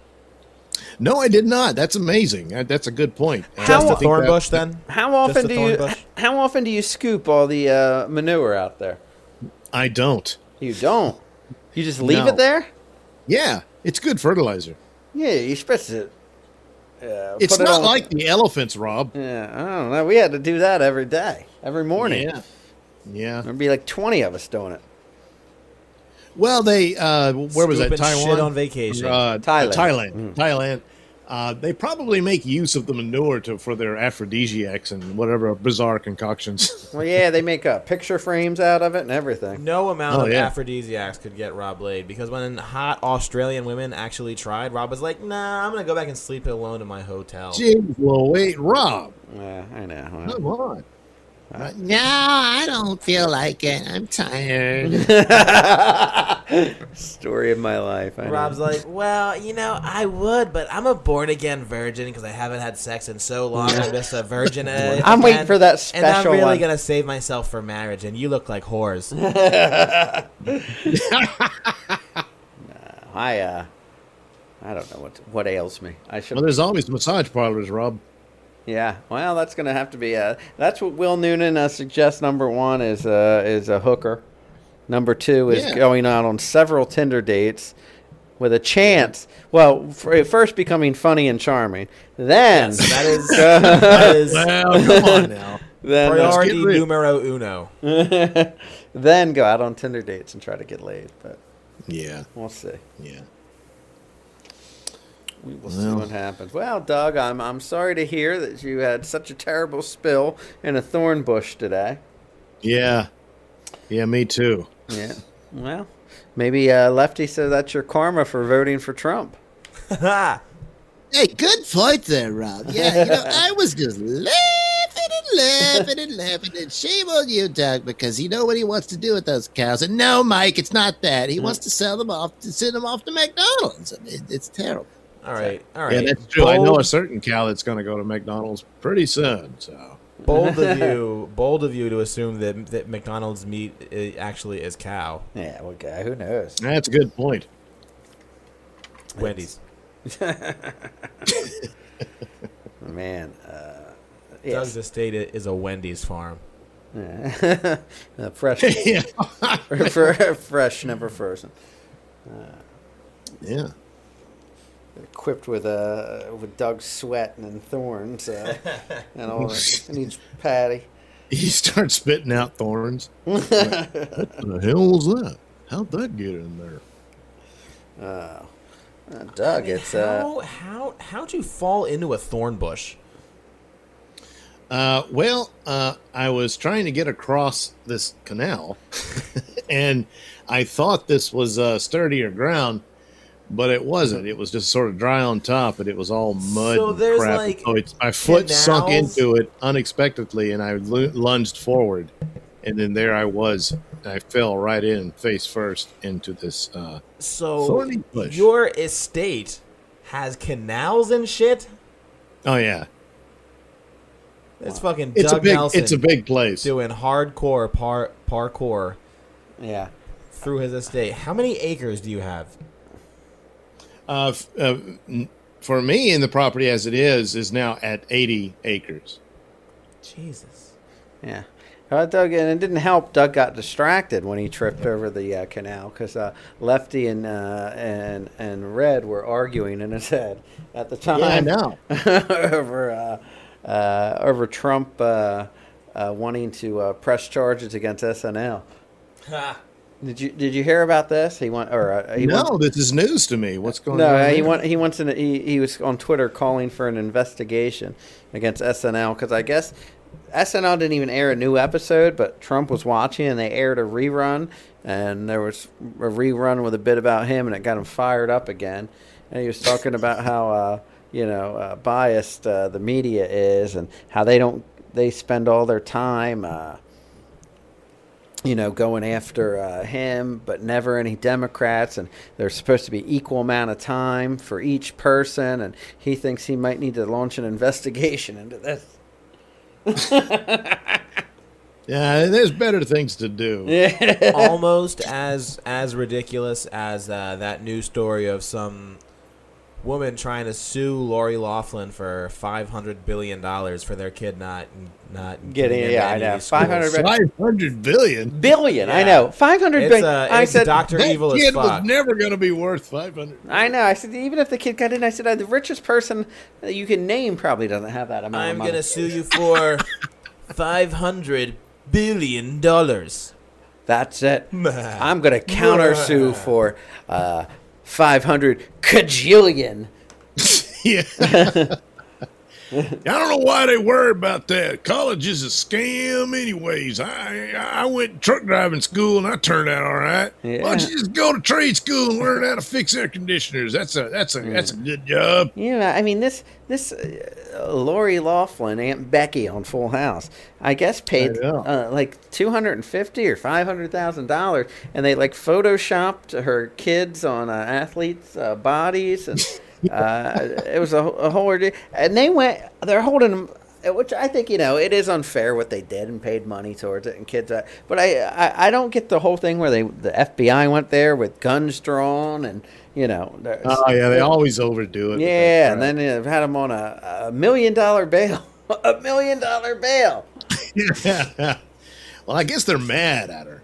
No, I did not. That's amazing. Uh, That's a good point. Uh, Just I a think thorn bush, then? How often do you bush? how often do you scoop all the uh, manure out there? I don't. You don't. You just leave No. it there? Yeah, it's good fertilizer. Yeah, you're supposed to. Uh, It's put it not like the elephants, Rob. Yeah, I don't know. We had to do that every day. every morning. Yeah. Yeah. There'd be like twenty of us doing it. Well, they uh, where was that? Scooping Taiwan shit on vacation. Uh, Thailand. Thailand. Thailand. Uh, they probably make use of the manure to for their aphrodisiacs and whatever bizarre concoctions. Well, yeah, they make uh, picture frames out of it and everything. No amount Oh, of yeah. aphrodisiacs could get Rob laid because when hot Australian women actually tried, Rob was like, "Nah, I'm gonna go back and sleep alone in my hotel." Jeez, well, wait, Rob, Yeah, I know. come on. No, I don't feel like it. I'm tired. Story of my life. I know. Rob's like, "Well, you know, I would, but I'm a born again virgin because I haven't had sex in so long. I'm just a virgin. I'm waiting for that special and I'm really one. gonna save myself for marriage. And you look like whores. I uh, I don't know what what ails me. I should. Well, there's always massage parlors, Rob. Yeah, well, that's gonna have to be. Uh, that's what Will Noonan uh, suggests. Number one is uh, is a hooker. Number two is Yeah. going out on several Tinder dates with a chance. Well, for, first becoming funny and charming, then Yes, that is that is Well, come on now. then priority numero uno. then go out on Tinder dates and try to get laid. But Yeah, we'll see. yeah. We will see what happens. Well, Doug, I'm I'm sorry to hear that you had such a terrible spill in a thorn bush today. Yeah. Yeah, me too. Yeah. Well, maybe uh, Lefty said that's your karma for voting for Trump. hey, good point there, Rob. Yeah, you know, I was just laughing and laughing and laughing. And shame on you, Doug, because you know what he wants to do with those cows. And no, Mike, it's not that. He wants to sell them off, to send them off to McDonald's. I mean, it's terrible. All right, all Yeah, that's true. I know a certain cow that's going to go to McDonald's pretty soon. So bold of you, bold of you to assume that that McDonald's meat actually is cow. Yeah, well, guy, who knows? that's a good point. Wendy's. Man, uh, Doug's yes. estate is a Wendy's farm. Yeah. Uh, fresh, yeah. fr- fresh, never frozen. yeah. Equipped with uh, with Doug's sweat and thorns uh, and all that in each patty. He starts spitting out thorns. Like, what the hell was that? How'd that get in there? Uh, uh, Doug, it's uh, How how how'd you fall into a thorn bush? Uh, well, uh, I was trying to get across this canal, and I thought this was uh, sturdier ground, but it wasn't. It was just sort of dry on top, and it was all mud So and there's, crap. like, so it's, my foot sunk into it unexpectedly, and I lu- lunged forward, and then there I was. I fell right in face first into this. Uh, So bush. your estate has canals and shit. oh yeah, It's fucking it's Doug a big. Nelson It's a big place. doing hardcore par parkour yeah. through his estate. How many acres do you have? Uh, f- uh, for me, in the property as it is, is now at eighty acres. Jesus. Yeah. Uh, Doug, and it didn't help. Doug got distracted when he tripped over the uh, canal because uh, Lefty and uh, and and Red were arguing in his head at the time. Yeah, I know. over uh, uh, over Trump uh, uh, wanting to uh, press charges against SNL. Did you did you hear about this? He want or uh, he no, want- this is news to me. What's going no, on? No, he want he wants an he, he was on Twitter calling for an investigation against SNL because I guess SNL didn't even air a new episode, but Trump was watching and they aired a rerun, and there was a rerun with a bit about him, and it got him fired up again. And he was talking about how uh, you know uh, biased uh, the media is, and how they don't they spend all their time. You know, going after uh, him, but never any Democrats, and there's supposed to be equal amount of time for each person, and he thinks he might need to launch an investigation into this. Yeah, there's better things to do. Yeah. Almost as as ridiculous as uh, that news story of some woman trying to sue Lori Laughlin for five hundred billion dollars for their kid not not Getting- into yeah, I know. schools. 500 Five hundred billion. Billion, I Yeah. know. 500 It's, uh, I said, Dr. That Evil as kid was never going to be worth five hundred. I know. I said, even if the kid got in, I said, uh, the richest person that you can name probably doesn't have that amount I'm gonna sue you for five hundred billion dollars. That's it. I'm going to countersue for uh, 500 cajillion. yeah. I don't know why they worry about that. College is a scam, anyways. I I went truck driving school and I turned out all right. Why don't you just go to trade school and learn how to fix air conditioners? That's a that's a that's a good job. Yeah, I mean this this uh, Lori Laughlin, Aunt Becky on Full House, I guess paid I uh, like two hundred and fifty or five hundred thousand dollars, and they like photoshopped her kids on uh, athletes' uh, bodies, and uh, it was a, a whole ordeal. And they went, they're holding them. Which I think you know it is unfair what they did and paid money towards it and kids. Uh, but I, I I don't get the whole thing where they the FBI went there with guns drawn and you know. Oh yeah, they always overdo it. yeah, and then they've had him on a, a million dollar bail. a million dollar bail. yeah. Well, I guess they're mad at her.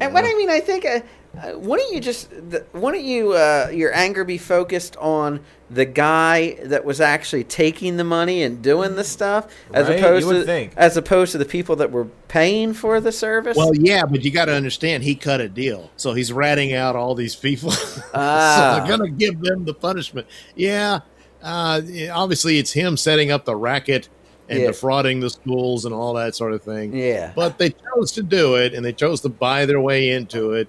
And what I mean, I think, uh, uh, don't you just, the, wouldn't you, uh, your anger be focused on the guy that was actually taking the money and doing the stuff, as Right? opposed You to, think. as opposed to the people that were paying for the service? Well, yeah, but you got to understand he cut a deal, so he's ratting out all these people. Ah. so they're gonna give them the punishment. Yeah, uh, obviously it's him setting up the racket and Yeah. defrauding the schools and all that sort of thing. Yeah. but they chose to do it, and they chose to buy their way into it.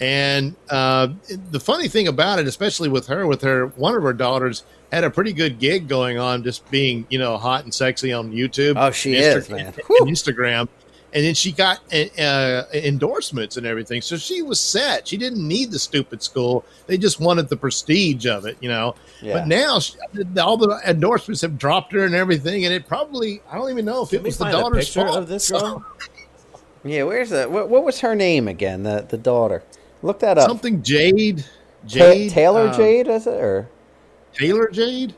And uh, the funny thing about it, especially with her, with her one of her daughters had a pretty good gig going on, just being you know hot and sexy on YouTube. Oh, she and is, man. and Instagram. And then she got uh, uh, endorsements and everything, so she was set. She didn't need the stupid school; they just wanted the prestige of it, you know. Yeah. But now she, all the endorsements have dropped her and everything, and it probably—I don't even know if Can it was the daughter's fault. of this girl? Yeah, where's the, what, what was her name again, the, the daughter? Look that up. Something Jade, Ta- Jade Taylor uh, Jade, is it? Or Taylor Jade,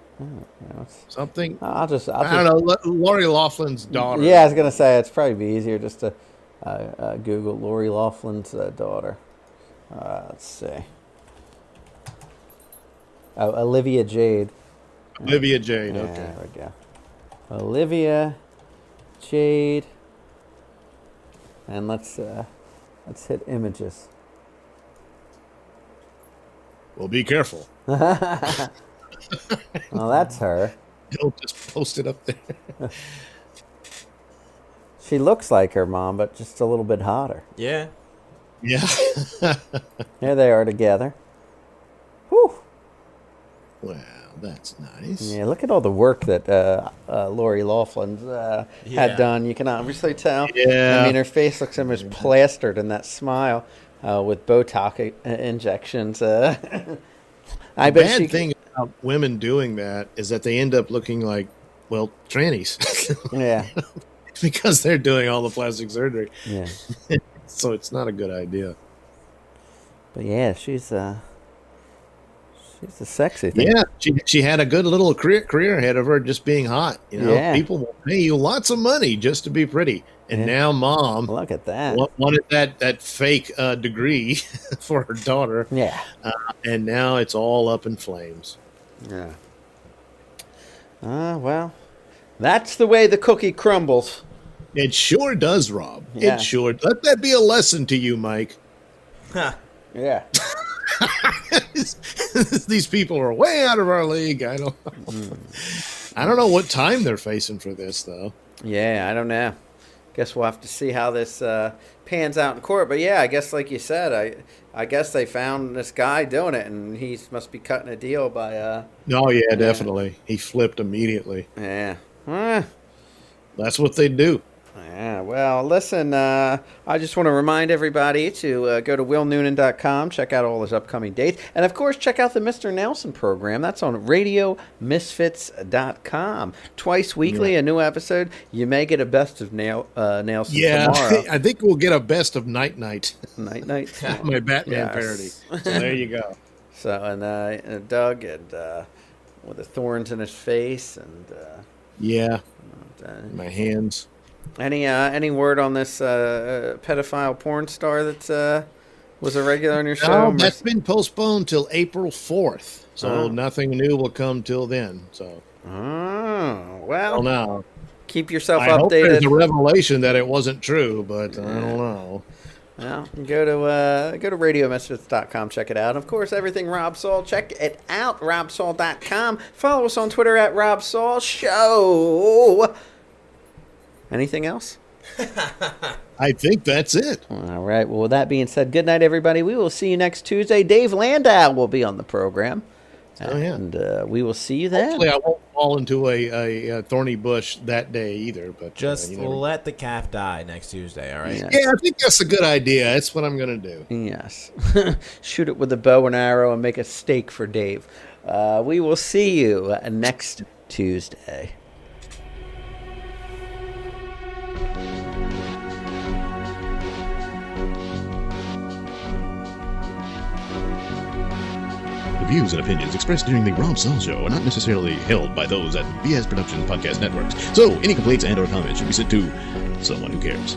something. I'll just, I'll I don't just- know. Lori Laughlin's daughter. Yeah, I was gonna say it's probably be easier just to uh, uh, Google Lori Laughlin's uh, daughter. Uh, let's see. Oh, Olivia Jade. Olivia Jade. Okay. There we go. Olivia Jade. And let's uh, let's hit images. Well, be careful. well, that's her. Don't just post it up there. She looks like her mom, but just a little bit hotter. Yeah. Yeah. Here they are together. Whew. Wow, that's nice. Yeah, look at all the work that uh, uh, Lori Laughlin uh, Yeah. had done. You can obviously tell. Yeah. I mean, her face looks almost plastered in that smile uh, with Botox uh, injections. Uh, I the bet bad she. thing about women doing that is that they end up looking like, well, trannies. Yeah. because they're doing all the plastic surgery. Yeah. so it's not a good idea. But yeah, she's uh, she's a sexy thing. Yeah, she she had a good little career career ahead of her just being hot. You know, Yeah. people will pay you lots of money just to be pretty. And Yeah. now mom Look at that. wa- wanted that that fake uh, degree for her daughter. Yeah. Uh, and now it's all up in flames. Yeah. Ah, well, that's the way the cookie crumbles. It sure does, Rob. Yeah. It sure. Let that be a lesson to you, Mike. Yeah. These people are way out of our league. I don't. I don't know what time they're facing for this, though. Yeah, I don't know. Guess we'll have to see how this uh, pans out in court. But yeah, I guess like you said, I I guess they found this guy doing it, and he must be cutting a deal by uh. Oh yeah, definitely. He flipped immediately. Yeah. Ah. That's what they do. Yeah, well, listen, uh, I just want to remind everybody to uh, go to willnoonan.com, check out all his upcoming dates, and of course, check out the Mr. Nelson program. That's on radiomisfits.com. Twice weekly, a new episode. You may get a best of Nail, uh, Nelson Yeah, tomorrow. I think we'll get a best of Night Night. Night Night. My Batman Yes. parody. So there you go. So, and uh, and Doug, and uh, with the thorns in his face, and uh, Yeah, uh, my hands. Any uh, any word on this uh, uh, pedophile porn star that uh, was a regular on your show? That's been postponed till April fourth. So Oh. nothing new will come till then. So Oh, well, now keep yourself I hope updated. there's a revelation that it wasn't true, but I don't know. Well, go to uh, go to radiomisfits.com, check it out. Of course, everything Rob Saul, check it out, robsaul.com. Follow us on Twitter at Rob Saul Show. Anything else? I think that's it. All right. Well, with that being said, good night, everybody. We will see you next Tuesday. Dave Landau will be on the program. Oh, yeah. And uh, we will see you then. Hopefully, I won't fall into a, a, a thorny bush that day either. But Just uh, you never- let the calf die next Tuesday, all right? yeah, I think that's a good idea. That's what I'm gonna do. Yes. Shoot it with a bow and arrow and make a stake for Dave. Uh, we will see you next Tuesday. The views and opinions expressed during the Rob Saul Show are not necessarily held by those at BS Productions Podcast Networks. So, any complaints and/or comments should be sent to someone who cares.